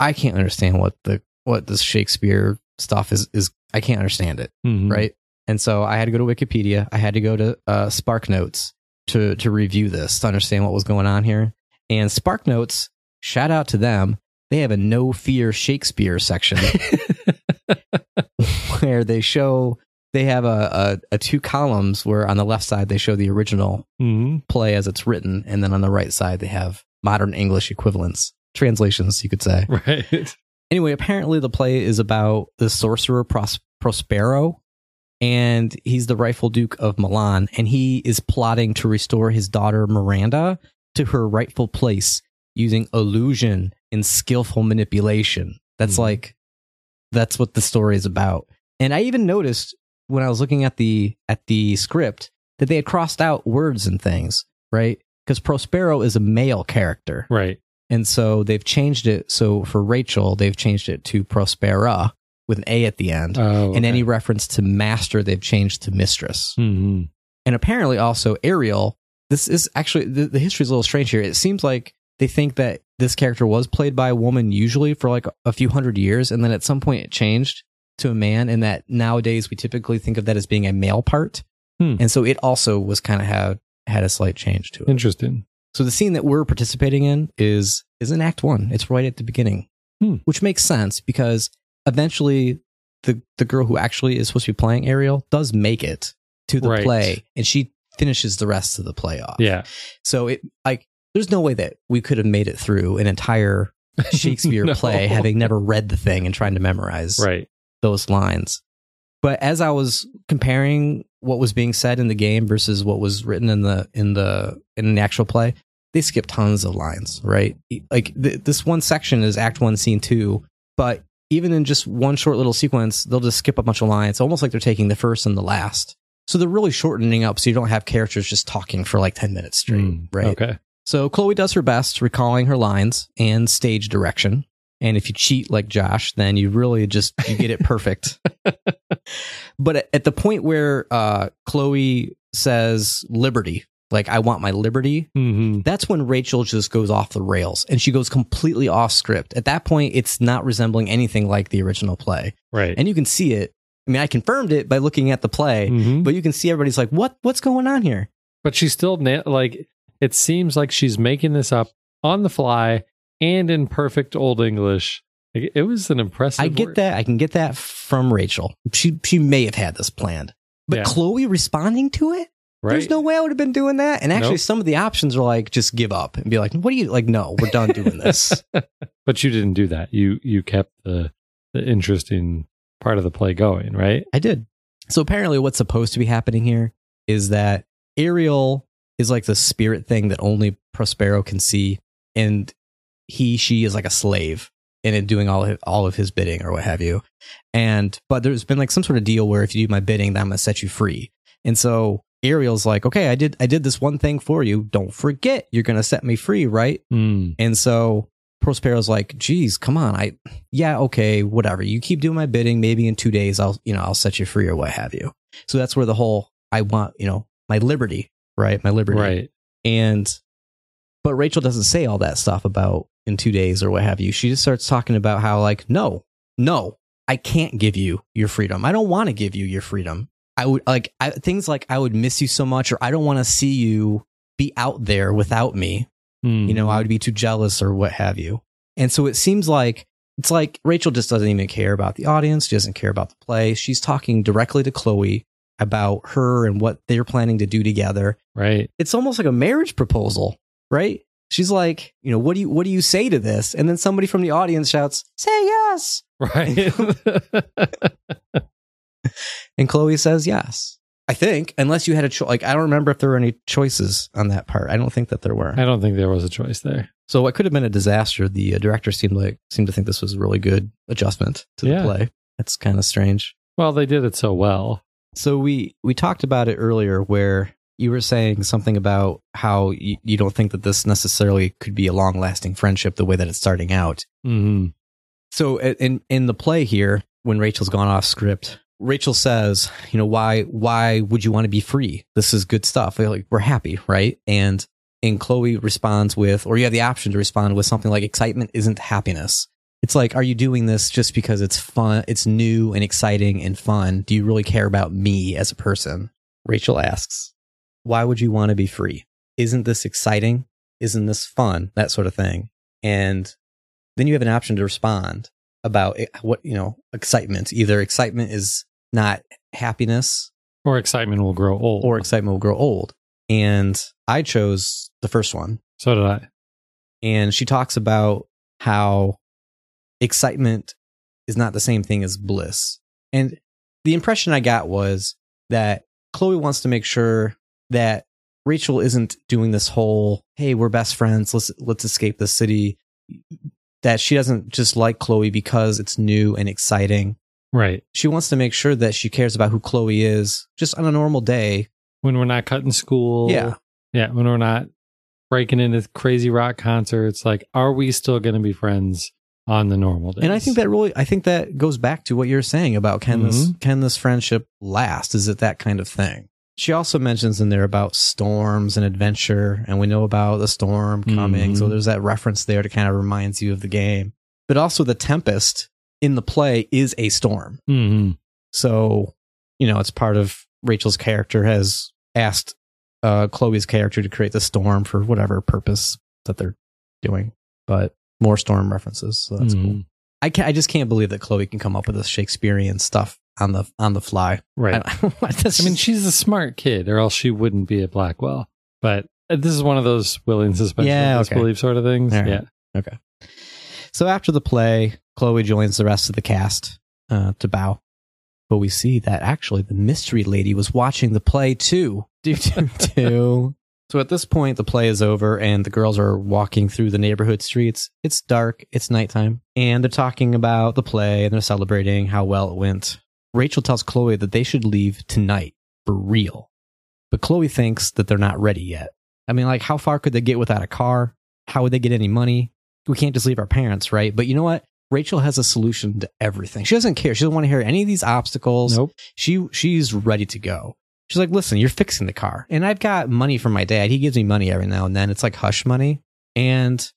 I can't understand what the what this Shakespeare stuff is. Is I can't understand it. Mhm. right? And so I had to go to Wikipedia. I had to go to uh, Spark Notes to to review this to understand what was going on here. And Spark Notes, shout out to them. They have a no fear Shakespeare section where they show they have a, a, a two columns where on the left side they show the original Mhm. play as it's written, and then on the right side they have modern English equivalents, translations, you could say. Right. Anyway, apparently the play is about the sorcerer Pros- Prospero, and he's the rightful Duke of Milan, and he is plotting to restore his daughter Miranda to her rightful place using illusion and skillful manipulation. That's Mhm. like that's what the story is about. And I even noticed when I was looking at the at the script that they had crossed out words and things, right? Because Prospero is a male character. Right. And so they've changed it. So for Rachel, they've changed it to Prospera with an A at the end. Oh, And any reference to master, they've changed to mistress. hmm And apparently also Ariel, this is actually, the, the history is a little strange here. It seems like they think that this character was played by a woman usually for like a few hundred years. And then at some point it changed to a man. And that nowadays we typically think of that as being a male part. Hmm. And so it also was kind of had, had a slight change to it. Interesting. So the scene that we're participating in is is in Act One. It's right at the beginning, Hmm. which makes sense because eventually the the girl who actually is supposed to be playing Ariel does make it to the Right. play, and she finishes the rest of the play off. Yeah. So it like there's no way that we could have made it through an entire Shakespeare No. play having never read the thing and trying to memorize Right. those lines. But as I was comparing what was being said in the game versus what was written in the in the in the actual play, they skip tons of lines, right? Like th- this one section is Act One, Scene Two, but even in just one short little sequence, they'll just skip a bunch of lines, almost like they're taking the first and the last. So they're really shortening up, so you don't have characters just talking for like ten minutes straight, Mm, right? Okay. So Chloe does her best recalling her lines and stage direction. And if you cheat like Josh, then you really just you get it perfect. but at, the point where uh, Chloe says liberty, like I want my liberty, hmm that's when Rachel just goes off the rails and she goes completely off script. At that point, it's not resembling anything like the original play, Right. and you can see it. I mean, I confirmed it by looking at the play, Mhm. but you can see everybody's like, "What? What's going on here?" But she's still na- like it seems like she's making this up on the fly and in perfect old English. It was an impressive. I get work. that. I can get that from Rachel. She she may have had this planned, but Yeah. Chloe responding to it, Right. there's no way I would have been doing that. And actually, Nope. some of the options are like just give up and be like, "What do you like? No, we're done doing this." but you didn't do that. You you kept the the interesting part of the play going, right? I did. So apparently, what's supposed to be happening here is that Ariel is like the spirit thing that only Prospero can see, and he she is like a slave and in doing all of, all of his bidding or what have you. And but there's been like some sort of deal where if you do my bidding, then I'm gonna set you free. And so Ariel's like, okay, I did I did this one thing for you. Don't forget, you're gonna set me free, right? Mm. And so Prospero's like, geez, come on. I, yeah, okay, whatever. You keep doing my bidding. Maybe in two days, I'll, you know, I'll set you free or what have you. So that's where the whole, I want, you know, my liberty, right? My liberty. Right. And, but Rachel doesn't say all that stuff about in two days or what have you. She just starts talking about how, like, no, no, I can't give you your freedom. I don't want to give you your freedom. I would like I, things like I would miss you so much, or I don't want to see you be out there without me Mm. you know i would be too jealous or what have you and so it seems like it's like rachel just doesn't even care about the audience she doesn't care about the play she's talking directly to chloe about her and what they're planning to do together. Right. It's almost like a marriage proposal, right? She's like, you know, what do you what do you say to this? And then somebody from the audience shouts, "Say yes." Right. And Chloe says yes. I think, unless you had a choice. Like, I don't remember if there were any choices on that part. I don't think that there were. I don't think there was a choice there. So it could have been a disaster. The uh, director seemed like seemed to think this was a really good adjustment to Yeah. the play. That's kind of strange. Well, they did it so well. So we we talked about it earlier, where you were saying something about how you, you don't think that this necessarily could be a long lasting friendship the way that it's starting out. hmm So in in the play here, when Rachel's gone off script, Rachel says, you know, why why would you want to be free? This is good stuff. Like we're happy, right? And and Chloe responds with, or you have the option to respond with something like excitement isn't happiness. It's like, are you doing this just because it's fun, it's new and exciting and fun? Do you really care about me as a person? Rachel asks, why would you want to be free? Isn't this exciting? Isn't this fun? That sort of thing. And then you have an option to respond about it- what, you know, excitement. Either excitement is not happiness Or excitement will grow old. or excitement will grow old. And I chose the first one. so did I. And she talks about how excitement is not the same thing as bliss. And the impression I got was that Chloe wants to make sure that Rachel isn't doing this whole, hey, we're best friends, let's let's escape the city. That she doesn't just like Chloe because it's new and exciting. Right. She wants to make sure that she cares about who Chloe is just on a normal day. When we're not cutting school. Yeah. Yeah. When we're not breaking into crazy rock concerts, like, are we still going to be friends on the normal days? And I think that really, I think that goes back to what you're saying about can this Mhm. can this friendship last? Is it that kind of thing? She also mentions in there about storms and adventure, and we know about the storm coming. So Mhm. there's that reference there to kind of reminds you of the game. But also the tempest in the play is a storm. hmm So, you know, it's part of Rachel's character has asked uh, Chloe's character to create the storm for whatever purpose that they're doing. But more storm references, so that's cool. I can I just can't believe that Chloe can come up with this Shakespearean stuff on the on the fly. Right. I, I mean, she's a smart kid, or else she wouldn't be at Blackwell. But uh, this is one of those willing suspension Yeah, of okay. disbelief sort of things. Right. Yeah. Okay. So after the play, Chloe joins the rest of the cast uh, to bow. But we see that actually the mystery lady was watching the play too. Do, do, do. So at this point, the play is over and the girls are walking through the neighborhood streets. It's dark, it's nighttime, and they're talking about the play and they're celebrating how well it went. Rachel tells Chloe that they should leave tonight for real. But Chloe thinks that they're not ready yet. I mean, like, how far could they get without a car? How would they get any money? We can't just leave our parents, right? But you know what? Rachel has a solution to everything. She doesn't care. She doesn't want to hear any of these obstacles. Nope. She she's ready to go. She's like, listen, you're fixing the car. And I've got money from my dad. He gives me money every now and then. It's like hush money. And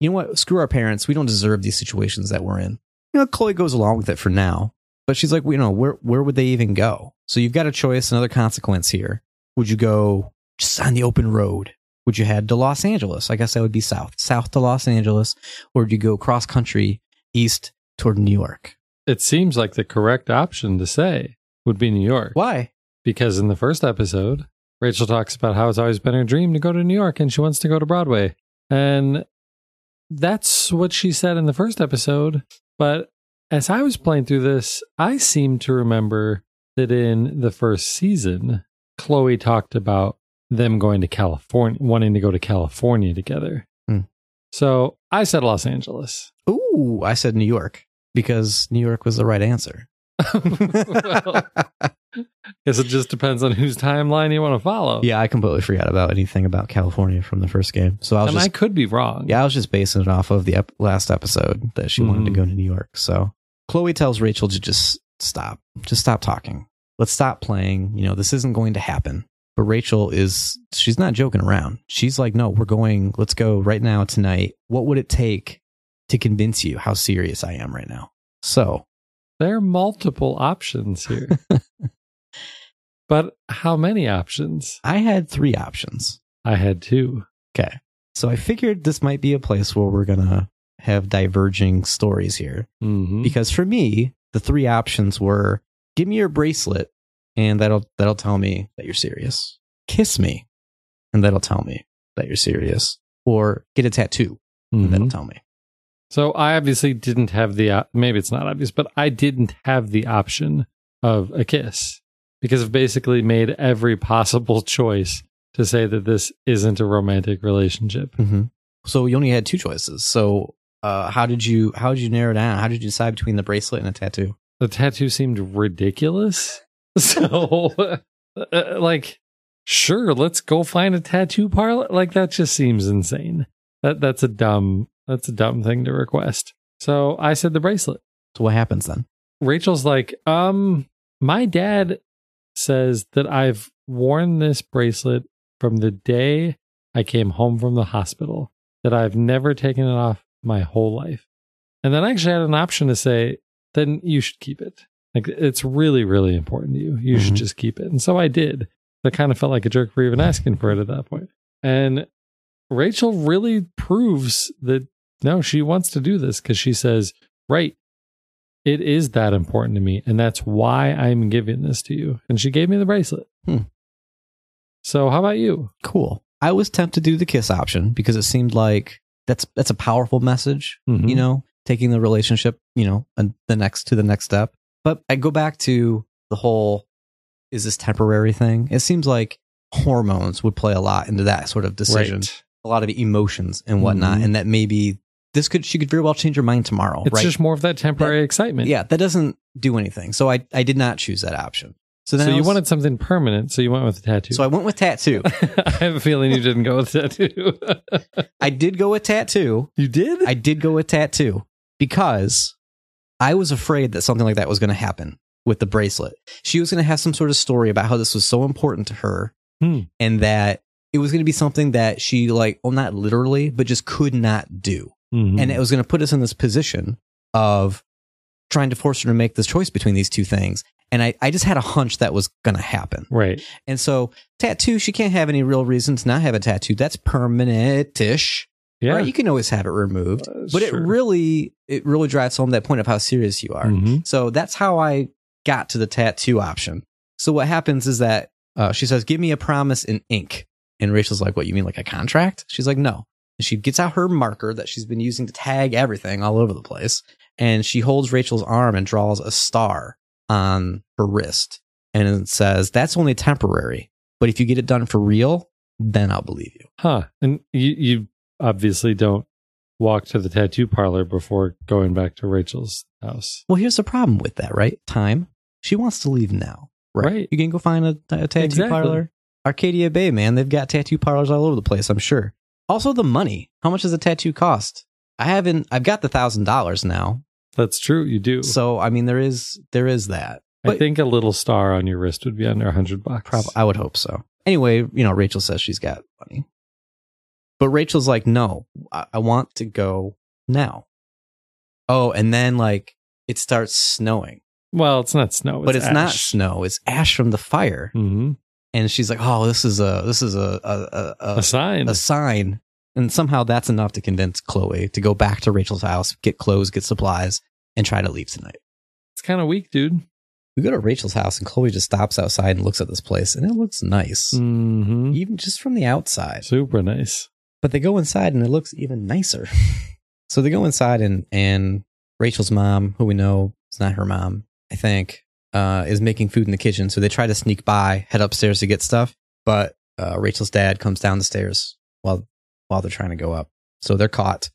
you know what? Screw our parents. We don't deserve these situations that we're in. You know, Chloe goes along with it for now. But she's like, well, you know, where where would they even go? So you've got a choice, another consequence here. Would you go just on the open road? Would you head to Los Angeles? I guess that would be south. South to Los Angeles. Or would you go cross country east toward New York? It seems like the correct option to say would be New York. Why? Because in the first episode, Rachel talks about how it's always been her dream to go to New York and she wants to go to Broadway. And that's what she said in the first episode. But as I was playing through this, I seem to remember that in the first season, Chloe talked about them going to California, wanting to go to California together. Hmm. So I said Los Angeles. Ooh, I said New York because New York was the right answer. well, guess it just depends on whose timeline you want to follow. yeah, I completely forgot about anything about California from the first game. So I was and just I could be wrong. Yeah, I was just basing it off of the ep- last episode that she wanted to Mhm. go to New York. So Chloe tells Rachel to just stop, just stop talking. Let's stop playing. You know, this isn't going to happen. But Rachel is, she's not joking around. She's like, no, we're going, let's go right now, tonight. What would it take to convince you how serious I am right now? So There are multiple options here. but how many options? I had three options. I had two. Okay. So I figured this might be a place where we're going to have diverging stories here. hmm because for me the three options were give me your bracelet and that'll that'll tell me that you're serious. Kiss me, and that'll tell me that you're serious. Or get a tattoo, and that'll tell me. So I obviously didn't have the maybe it's not obvious, but I didn't have the option of a kiss because I've basically made every possible choice to say that this isn't a romantic relationship. Mm-hmm. So you only had two choices. So uh, how did you how did you narrow down? How did you decide between the bracelet and a tattoo? The tattoo seemed ridiculous. So uh, like sure, let's go find a tattoo parlor. Like that just seems insane. That that's a dumb that's a dumb thing to request. So I said the bracelet. So what happens then? Rachel's like, um, my dad says that I've worn this bracelet from the day I came home from the hospital, that I've never taken it off my whole life. And then I actually had an option to say, then you should keep it. Like it's really, really important to you. You should Mhm. just keep it. And so I did. I kind of felt like a jerk for even asking for it at that point. And Rachel really proves that no, she wants to do this because she says, right, it is that important to me. And that's why I'm giving this to you. And she gave me the bracelet. Hmm. So how about you? Cool. I was tempted to do the kiss option because it seemed like that's that's a powerful message. Mhm. You know, taking the relationship, you know, and the next to the next step. But I go back to the whole is this temporary thing? It seems like hormones would play a lot into that sort of decision. Right. A lot of emotions and whatnot, Mhm. and that maybe this could she could very well change her mind tomorrow. It's right? just more of that temporary excitement. yeah, that doesn't do anything. So I I did not choose that option. So then So you was- wanted something permanent. So you went with a tattoo. so I went with tattoo. I have a feeling you didn't go with tattoo. I did go with tattoo. you did? I did go with tattoo because I was afraid that something like that was going to happen with the bracelet. She was going to have some sort of story about how this was so important to her Hmm. and that it was going to be something that she like, well, not literally, but just could not do. Mhm. And it was going to put us in this position of trying to force her to make this choice between these two things. And I, I just had a hunch that was going to happen. right. And so, tattoo, she can't have any real reason to not have a tattoo. That's permanentish. Yeah. Right? You can always have it removed. Uh, but it really it really drives home that point of how serious you are. Mhm. So that's how I got to the tattoo option. So what happens is that uh, she says, "Give me a promise in ink," and Rachel's like, "What? You mean like a contract?" She's like, "No." And she gets out her marker that she's been using to tag everything all over the place, and she holds Rachel's arm and draws a star Um, on her wrist, and it says, "That's only temporary, but if you get it done for real, then I'll believe you." Huh. And you, you obviously don't walk to the tattoo parlor before going back to Rachel's house. Well, here's the problem with that, right? Time. She wants to leave now. Right. Right. You can go find a, a tattoo Exactly. parlor. Arcadia Bay, man. They've got tattoo parlors all over the place, I'm sure. Also, the money. How much does a tattoo cost? I haven't, I've got the thousand dollars now. That's true. You do. So, I mean, there is, there is that. I think a little star on your wrist would be under a hundred bucks. Prob- I would hope so. Anyway, you know, Rachel says she's got money. But Rachel's like, no, I, I want to go now. Oh, and then like it starts snowing. Well, it's not snow, but it's not snow. It's ash from the fire. Mhm. and she's like, "Oh, this is a this is a a, A a, sign. a sign." And somehow that's enough to convince Chloe to go back to Rachel's house, get clothes, get supplies, and try to leave tonight. it's kind of weak, dude. We go to Rachel's house, and Chloe just stops outside and looks at this place, and it looks nice, hmm even just from the outside. Super nice. But they go inside, and it looks even nicer. so they go inside, and and Rachel's mom, who we know is not her mom, I think, uh, is making food in the kitchen. So they try to sneak by, head upstairs to get stuff. But uh, Rachel's dad comes down the stairs while while they're trying to go up. So they're caught.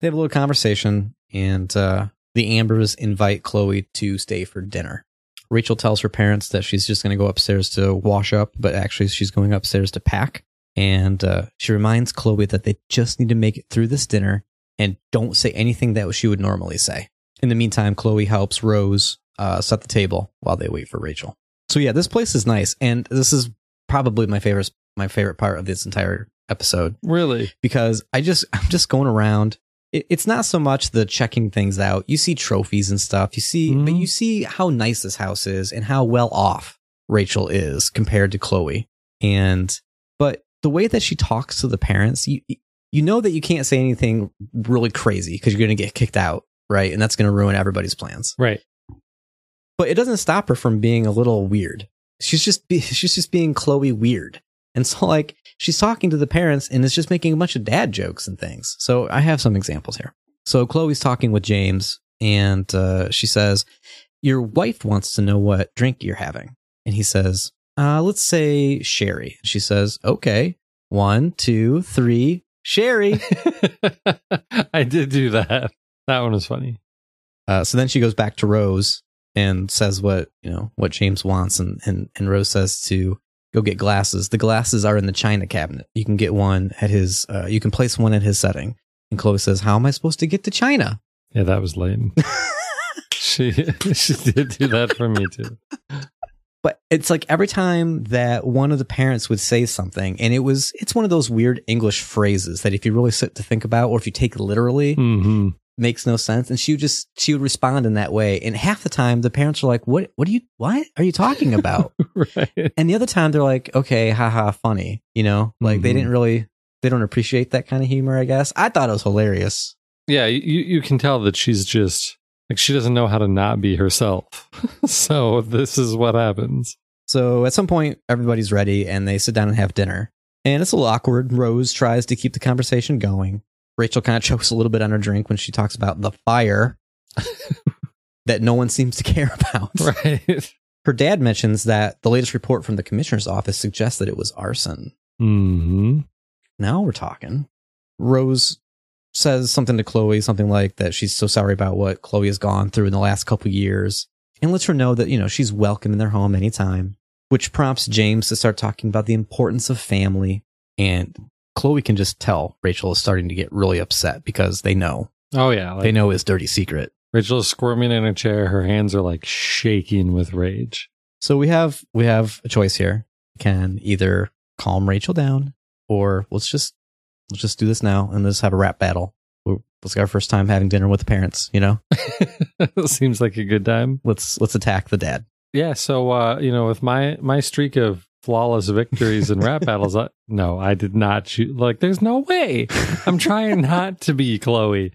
They have a little conversation, and uh, the Ambers invite Chloe to stay for dinner. Rachel tells her parents that she's just going to go upstairs to wash up, but actually she's going upstairs to pack. And uh, she reminds Chloe that they just need to make it through this dinner and don't say anything that she would normally say. In the meantime, Chloe helps Rose uh, set the table while they wait for Rachel. So yeah, this place is nice, and this is probably my favorite my favorite part of this entire episode Really? because I just I'm just going around. It, it's not so much the checking things out. You see trophies and stuff. You see, but Mhm. you see how nice this house is and how well off Rachel is compared to Chloe. And but the way that she talks to the parents, you you know that you can't say anything really crazy because you're going to get kicked out, right? And that's going to ruin everybody's plans. Right. But it doesn't stop her from being a little weird. she's just be, she's just being Chloe weird. And so like she's talking to the parents and is just making a bunch of dad jokes and things. So I have some examples here. So Chloe's talking with James and uh, she says, "Your wife wants to know what drink you're having." And he says, uh, "Let's say sherry." She says, "Okay, one, two, three, sherry." I did do that. That one was funny. Uh, so then she goes back to Rose and says what you know what James wants, and and and Rose says to go get glasses. The glasses are in the china cabinet. You can get one at his. Uh, you can place one in his setting. And Chloe says, "How am I supposed to get to China?" Yeah, that was lame. she she did do that for me too. But it's like every time that one of the parents would say something, and it was it's one of those weird English phrases that if you really sit to think about, or if you take it literally, hmm makes no sense. And she would just she would respond in that way. And half the time the parents are like, What what are you what are you talking about? right. and the other time they're like, Okay, haha, funny. You know? Like they Mhm. didn't really they don't appreciate that kind of humor, I guess. I thought it was hilarious. Yeah, you you can tell that she's just like she doesn't know how to not be herself. so this is what happens. So at some point everybody's ready and they sit down and have dinner. And it's a little awkward. Rose tries to keep the conversation going. Rachel kind of chokes a little bit on her drink when she talks about the fire that no one seems to care about. Right. Her dad mentions that the latest report from the commissioner's office suggests that it was arson. hmm Now we're talking. Rose says something to Chloe, something like that she's so sorry about what Chloe has gone through in the last couple years, and lets her know that, you know, she's welcome in their home anytime, which prompts James to start talking about the importance of family. And Chloe can just tell Rachel is starting to get really upset because they know. Oh yeah, like they know his dirty secret. Rachel is squirming in a chair. Her hands are like shaking with rage. So we have we have a choice here. We can either calm Rachel down or let's just let's just do this now and let's have a rap battle. Get our first time having dinner with the parents, you know? Seems like a good time. Let's let's attack the dad. Yeah. So uh, you know, with my my streak of flawless victories in rap battles, I, no, I did not shoot. Like, there's no way. I'm trying not to be Chloe.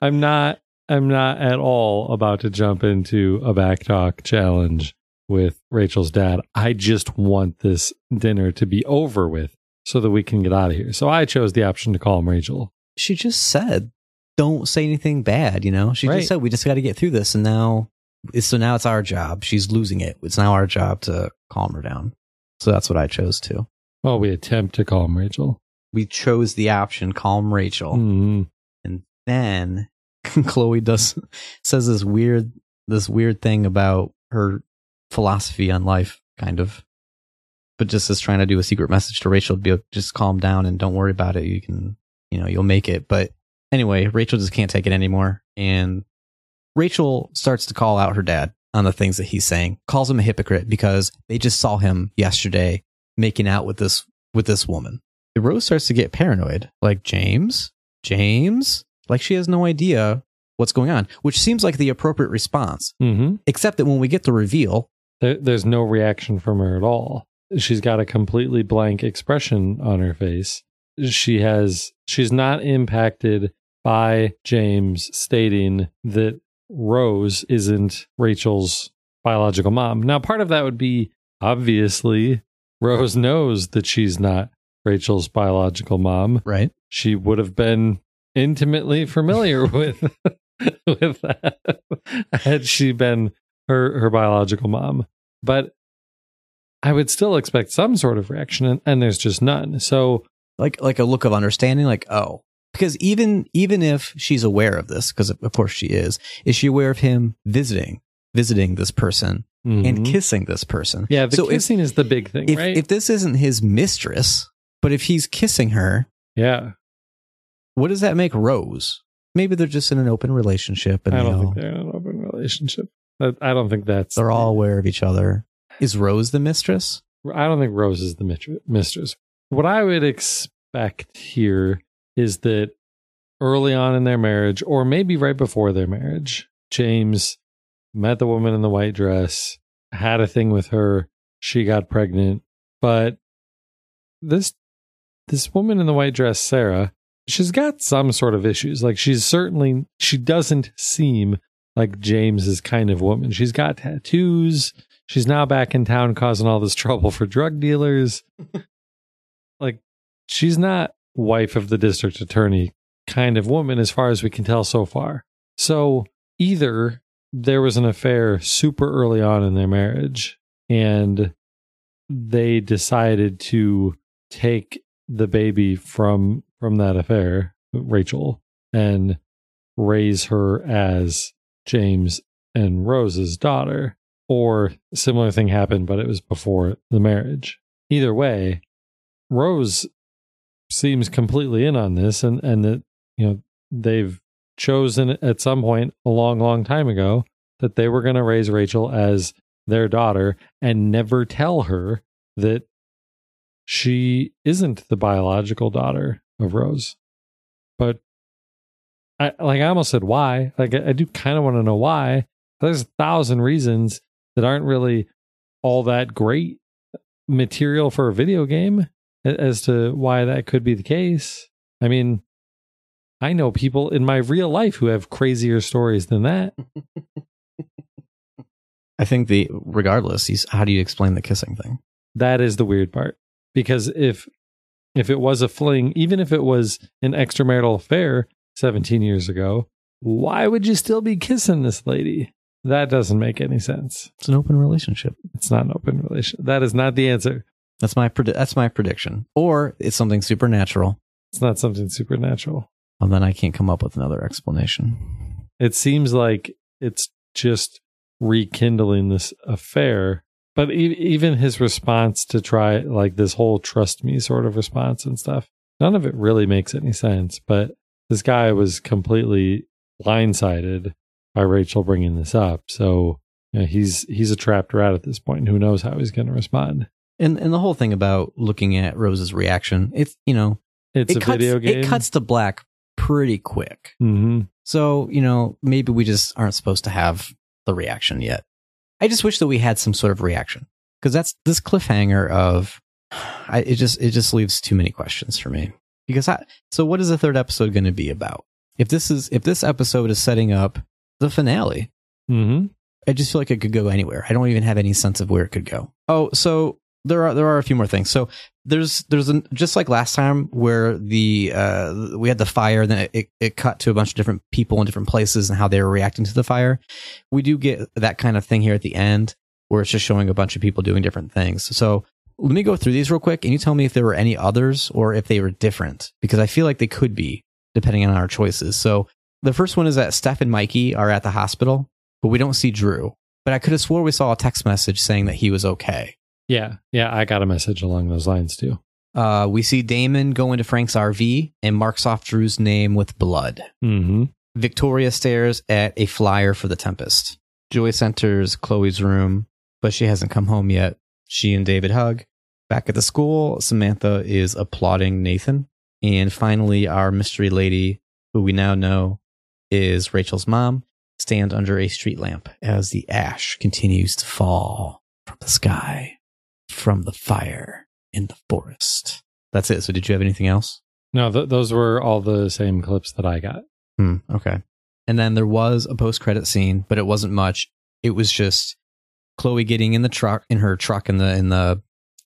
I'm not. I'm not at all about to jump into a backtalk challenge with Rachel's dad. I just want this dinner to be over with so that we can get out of here. So I chose the option to call him Rachel. She just said, "Don't say anything bad," you know? She Right. just said, "We just got to get through this." And now it's so now it's our job. She's losing it. It's now our job to calm her down. So that's what I chose too. Well, we attempt to call him Rachel. We chose the option calm Rachel. Mhm. and then Chloe does says this weird this weird thing about her philosophy on life, kind of, but just is trying to do a secret message to Rachel to be like, just calm down and don't worry about it. You can, you know, you'll make it. But anyway, Rachel just can't take it anymore, and Rachel starts to call out her dad on the things that he's saying, calls him a hypocrite because they just saw him yesterday making out with this with this woman. The Rose starts to get paranoid, like James, James, like she has no idea what's going on, which seems like the appropriate response. Mhm. Except that when we get the reveal, There, there's no reaction from her at all. She's got a completely blank expression on her face. She has she's not impacted by James stating that Rose isn't Rachel's biological mom. Now, part of that would be obviously Rose knows that she's not Rachel's biological mom. right? She would have been intimately familiar with with that had she been her her biological mom. But I would still expect some sort of reaction, and, and there's just none. So Like like a look of understanding, like oh, because even even if she's aware of this, because of course she is, is she aware of him visiting visiting this person and mhm. kissing this person? yeah, the so if- kissing is the big thing, If right? if this isn't his mistress, but if he's kissing her, yeah, what does that make Rose? Maybe they're just in an open relationship, and I don't think they're in an open relationship. I, I don't think that's. they're all aware of each other. Is Rose the mistress? I don't think Rose is the mistress. What I would expect here is that early on in their marriage, or maybe right before their marriage, James met the woman in the white dress, had a thing with her, she got pregnant, but this this woman in the white dress, Sera, she's got some sort of issues. Like she's certainly she doesn't seem like James's kind of woman. She's got tattoos. She's now back in town causing all this trouble for drug dealers. like she's not wife of the district attorney kind of woman as far as we can tell so far. So either there was an affair super early on in their marriage and they decided to take the baby from from that affair, Rachel, and raise her as James and Rose's daughter, or similar thing happened, but it was before the marriage. Either way, Rose seems completely in on this, and and that you know they've chosen at some point a long, long time ago that they were going to raise Rachel as their daughter and never tell her that she isn't the biological daughter of Rose. But I like I almost said why. Like I, I do kind of want to know why. There's a thousand reasons that aren't really all that great material for a video game as to why that could be the case. I mean, I know people in my real life who have crazier stories than that. I think the regardless, he's how do you explain the kissing thing? That is the weird part. Because if if it was a fling, even if it was an extramarital affair 17 years ago, why would you still be kissing this lady? That doesn't make any sense. It's an open relationship. It's not an open relation. That is not the answer. That's my that's my prediction. Or it's something supernatural. It's not something supernatural. Well, then I can't come up with another explanation. It seems like it's just rekindling this affair. But e- even his response to try like this whole trust me sort of response and stuff, none of it really makes any sense. But this guy was completely blindsided by Rachel bringing this up. So you know, he's he's a trapped rat at this point. And who knows how he's going to respond? And and the whole thing about looking at Rose's reaction, it's you know, It's it a cuts, video game. It cuts to black pretty quick. hmm So, you know, maybe we just aren't supposed to have the reaction yet. I just wish that we had some sort of reaction because that's this cliffhanger of I, it just it just leaves too many questions for me. Because I, so what is the third episode going to be about? If this is if this episode is setting up the finale, hmm I just feel like it could go anywhere. I don't even have any sense of where it could go. Oh, so there are there are a few more things. So there's there's an, just like last time where the uh we had the fire, then it, it cut to a bunch of different people in different places and how they were reacting to the fire. We do get that kind of thing here at the end where it's just showing a bunch of people doing different things. So let me go through these real quick and you tell me if there were any others or if they were different because I feel like they could be depending on our choices. So the first one is that Steph and Mikey are at the hospital, but we don't see Drew. But I could have swore we saw a text message saying that he was okay. Yeah, yeah. I got a message along those lines too. Uh, we see Damon go into Frank's RV and marks off Drew's name with blood. hmm Victoria stares at a flyer for the Tempest. Joyce enters Chloe's room, but she hasn't come home yet. She and David hug. Back at the school, Samantha is applauding Nathan. And finally, our mystery lady, who we now know is Rachel's mom, stands under a street lamp as the ash continues to fall from the sky, from the fire in the forest. That's it. So, did you have anything else? No, th- those were all the same clips that I got. Hmm, okay. And then there was a post credit scene, but it wasn't much. It was just Chloe getting in the truck in her truck in the in the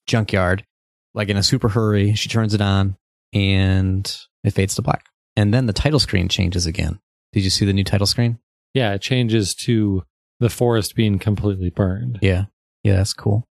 junkyard, like in a super hurry. She turns it on and it fades to black. And then the title screen changes again. Did you see the new title screen? Yeah, it changes to the forest being completely burned. Yeah. Yeah, that's cool.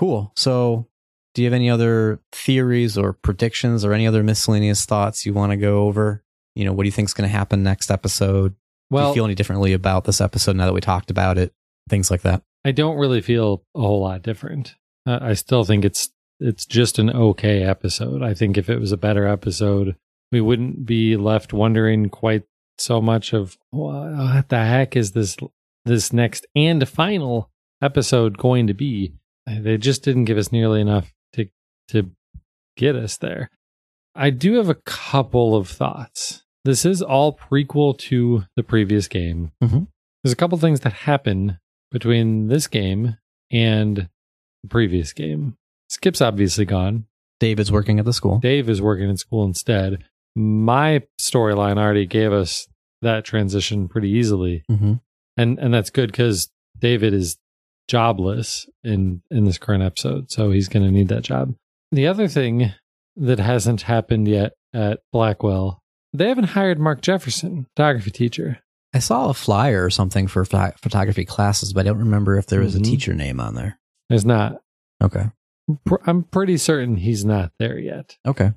Cool. So do you have any other theories or predictions or any other miscellaneous thoughts you want to go over? You know, what do you think is going to happen next episode? do you feel any differently about this episode now that we talked about it? Things like that. I don't really feel a whole lot different. Uh, I still think it's it's just an okay episode. I think if it was a better episode, we wouldn't be left wondering quite so much of what the heck is this this next and final episode going to be. They just didn't give us nearly enough to to get us there. I do have a couple of thoughts. This is all prequel to the previous game. Mhm. There's a couple things that happen between this game and the previous game. Skip's obviously gone. David's working at the school. Dave is working in school instead. My storyline already gave us that transition pretty easily. hmm and and that's good because David is jobless in in this current episode, so he's going to need that job. The other thing that hasn't happened yet at Blackwell, they haven't hired Mark Jefferson, photography teacher. I saw a flyer or something for pho- photography classes, but I don't remember if there was Mhm. a teacher name on there. There's not. Okay. I'm pretty certain he's not there yet. Okay.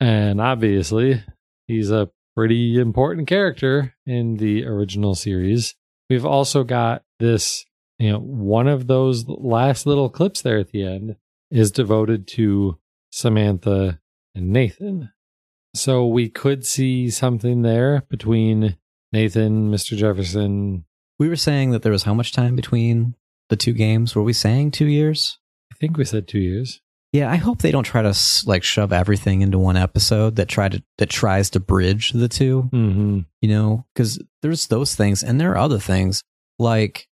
And obviously, he's a pretty important character in the original series. We've also got this, you know, one of those last little clips there at the end is devoted to Samantha and Nathan. So we could see something there between Nathan, Mr. Jefferson. We were saying that there was how much time between the two games? Were we saying two years? I think we said two years. Yeah, I hope they don't try to like shove everything into one episode that try to that tries to bridge the two. Mm-hmm. You know, because there's those things, and there are other things like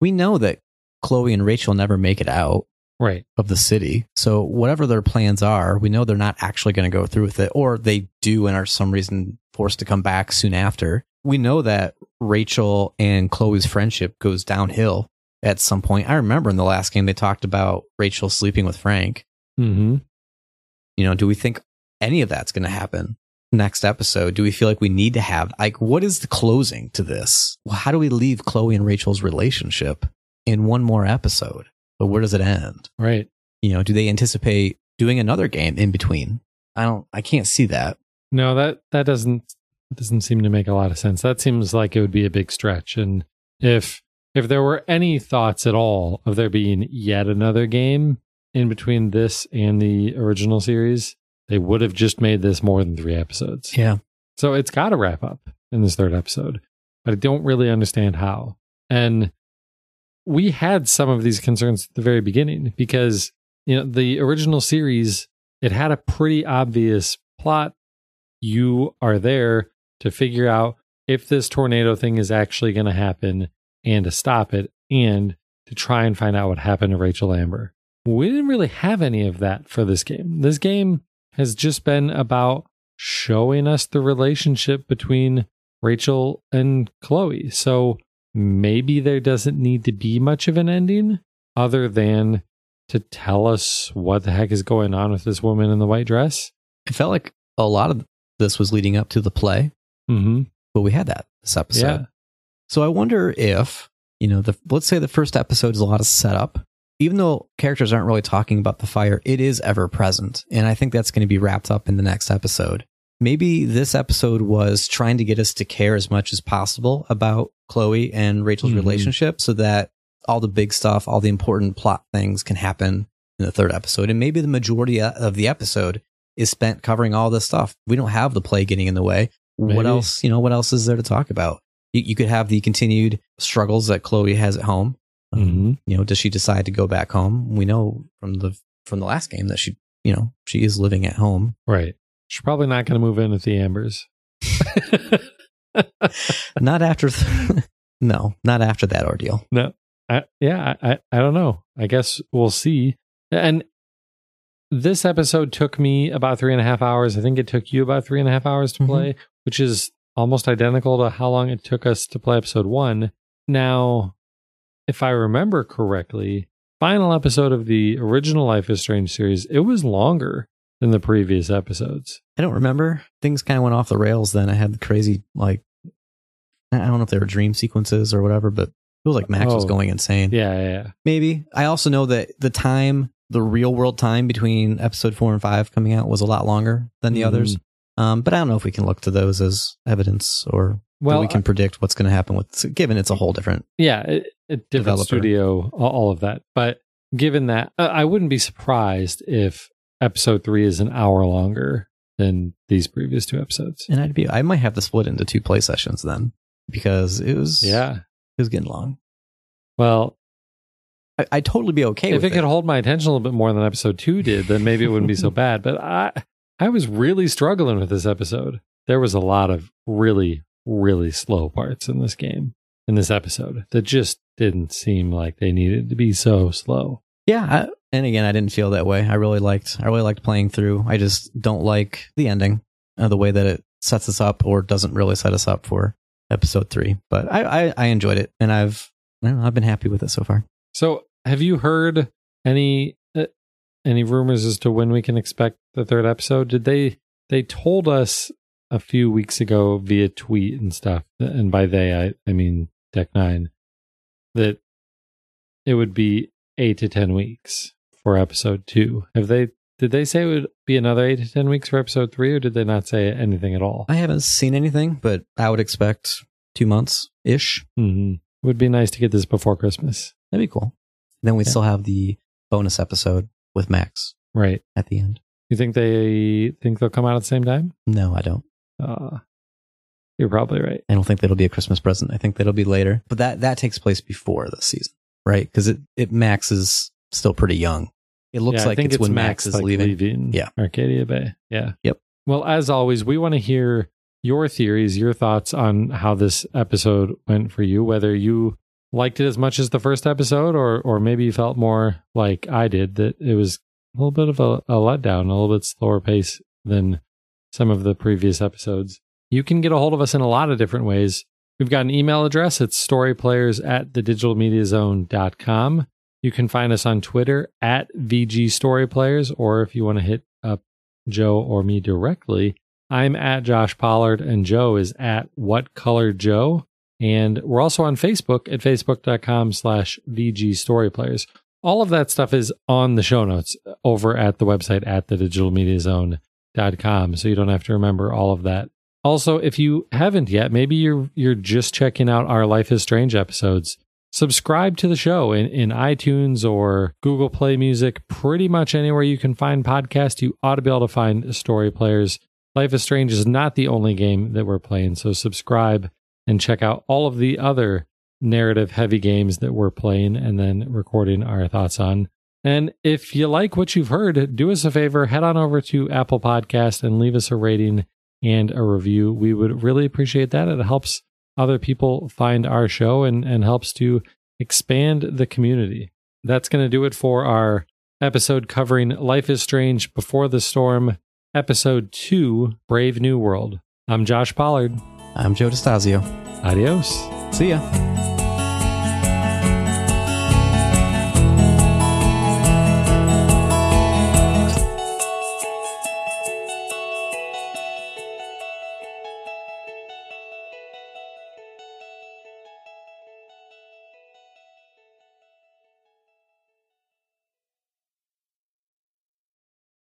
we know that Chloe and Rachel never make it out Right. of the city. So whatever their plans are, we know they're not actually going to go through with it, or they do and are some reason forced to come back soon after. We know that Rachel and Chloe's friendship goes downhill at some point. I remember in the last game they talked about Rachel sleeping with Frank. Mm-hmm. You know, do we think any of that's going to happen next episode? Do we feel like we need to have like what is the closing to this? Well, how do we leave Chloe and Rachel's relationship in one more episode? But where does it end? Right. you know do they anticipate doing another game in between i don't i can't see that No, that that doesn't doesn't seem to make a lot of sense. That seems like it would be a big stretch. And if if there were any thoughts at all of there being yet another game in between this and the original series, they would have just made this more than three episodes. yeah So it's got to wrap up in this third episode, but I don't really understand how. And we had some of these concerns at the very beginning because, you know, the original series, it had a pretty obvious plot. You are there to figure out if this tornado thing is actually going to happen and to stop it and to try and find out what happened to Rachel Amber. We didn't really have any of that for this game. This game has just been about showing us the relationship between Rachel and Chloe. So maybe there doesn't need to be much of an ending other than to tell us what the heck is going on with this woman in the white dress. it felt like a lot of this was leading up to the play Mm-hmm. but we had that this episode Yeah. so i wonder if you know the let's say the first episode is a lot of setup even though characters aren't really talking about the fire it is ever present. And i think that's going to be wrapped up in the next episode. Maybe this episode was trying to get us to care as much as possible about chloe and rachel's Mhm. relationship so that all the big stuff all the important plot things can happen in the third episode. And maybe the majority of the episode is spent covering all this stuff. We don't have the play getting in the way. What else you know what else is there to talk about? You, you could have the continued struggles that chloe has at home Um, Mhm. you know does she decide to go back home we know from the from the last game that she you know she is living at home Right. She's probably not going to move in with the Ambers. not after no not after that ordeal No, I, yeah, I, I, don't know. I guess we'll see. And this episode took me about three and a half hours. I think it took you about three and a half hours to play, which is almost identical to how long it took us to play episode one. Now, if I remember correctly, final episode of the original Life is Strange series, it was longer than the previous episodes. i don't remember things kind of went off the rails then i had the crazy like i don't know if they were dream sequences or whatever but it was like max was Oh. going insane Yeah, yeah, yeah. maybe i also know that the time the real world time between episode four and five coming out was a lot longer than the Mhm. others um, but i don't know if we can look to those as evidence or Well, we can predict what's going to happen with given it's a whole different yeah, it, a different Developer. studio, all, of that. But given that, uh, I wouldn't be surprised if episode three is an hour longer than these previous two episodes. and i'd be i might have to split into two play sessions then because it was Yeah. it was getting long Well, I, i'd totally be okay if with it could hold my attention a little bit more than episode two did, then maybe it wouldn't be so bad. But I, I was really struggling with this episode. There was a lot of really, really slow parts in this game, in this episode, that just didn't seem like they needed to be so slow. yeah I, and again i didn't feel that way i really liked i really liked playing through i just don't like the ending uh, the way that it sets us up or doesn't really set us up for episode three. But I, I, I enjoyed it, and I've well, I've been happy with it so far. So, have you heard any uh, any rumors as to when we can expect the third episode? Did they they told us a few weeks ago via tweet and stuff, and by they I I mean Deck Nine, that it would be eight to ten weeks for episode two. Have they did they say it would be another eight to ten weeks for episode three, or did they not say anything at all? I haven't seen anything, but I would expect two months ish. Mm-hmm. Would be nice to get this before Christmas. That'd be cool. Then we Yeah. still have the bonus episode with Max Right. at the end. You think they think they'll come out at the same time? No, I don't. Uh, you're probably right. I don't think that'll be a Christmas present. I think that'll be later. But that that takes place before the season, right? Because it, it Max is still pretty young. It looks Yeah, like think it's, when Max, is like, leaving. Yeah. Arcadia Bay. Yeah. Yep. Well, as always, we want to hear your theories, your thoughts on how this episode went for you, whether you liked it as much as the first episode or or maybe you felt more like I did that it was a little bit of a, a letdown, a little bit slower pace than some of the previous episodes. You can get a hold of us in a lot of different ways. We've got an email address. It's storyplayers at thedigitalmediazone.com. You can find us on Twitter at VG Storyplayers, or if you want to hit up Joe or me directly, I'm at Josh Pollard and Joe is at What Color Joe. And we're also on Facebook at facebook.com slash VG Storyplayers. All of that stuff is on the show notes over at the website at thedigitalmediazone.com. So you don't have to remember all of that. Also, if you haven't yet, maybe you're you're just checking out our Life is Strange episodes subscribe to the show in, in iTunes or Google Play Music, pretty much anywhere you can find podcasts, you ought to be able to find story players. Life is Strange is not the only game that we're playing, so subscribe and check out all of the other narrative heavy games that we're playing and then recording our thoughts on. And if you like what you've heard, do us a favor, head on over to Apple Podcast and leave us a rating and a review. We would really appreciate that. It helps other people find our show and, and helps to expand the community. That's going to do it for our episode covering Life is Strange Before the Storm, episode two, Brave New World. I'm Josh Pollard. I'm Joe DeStasio. Adios. See ya.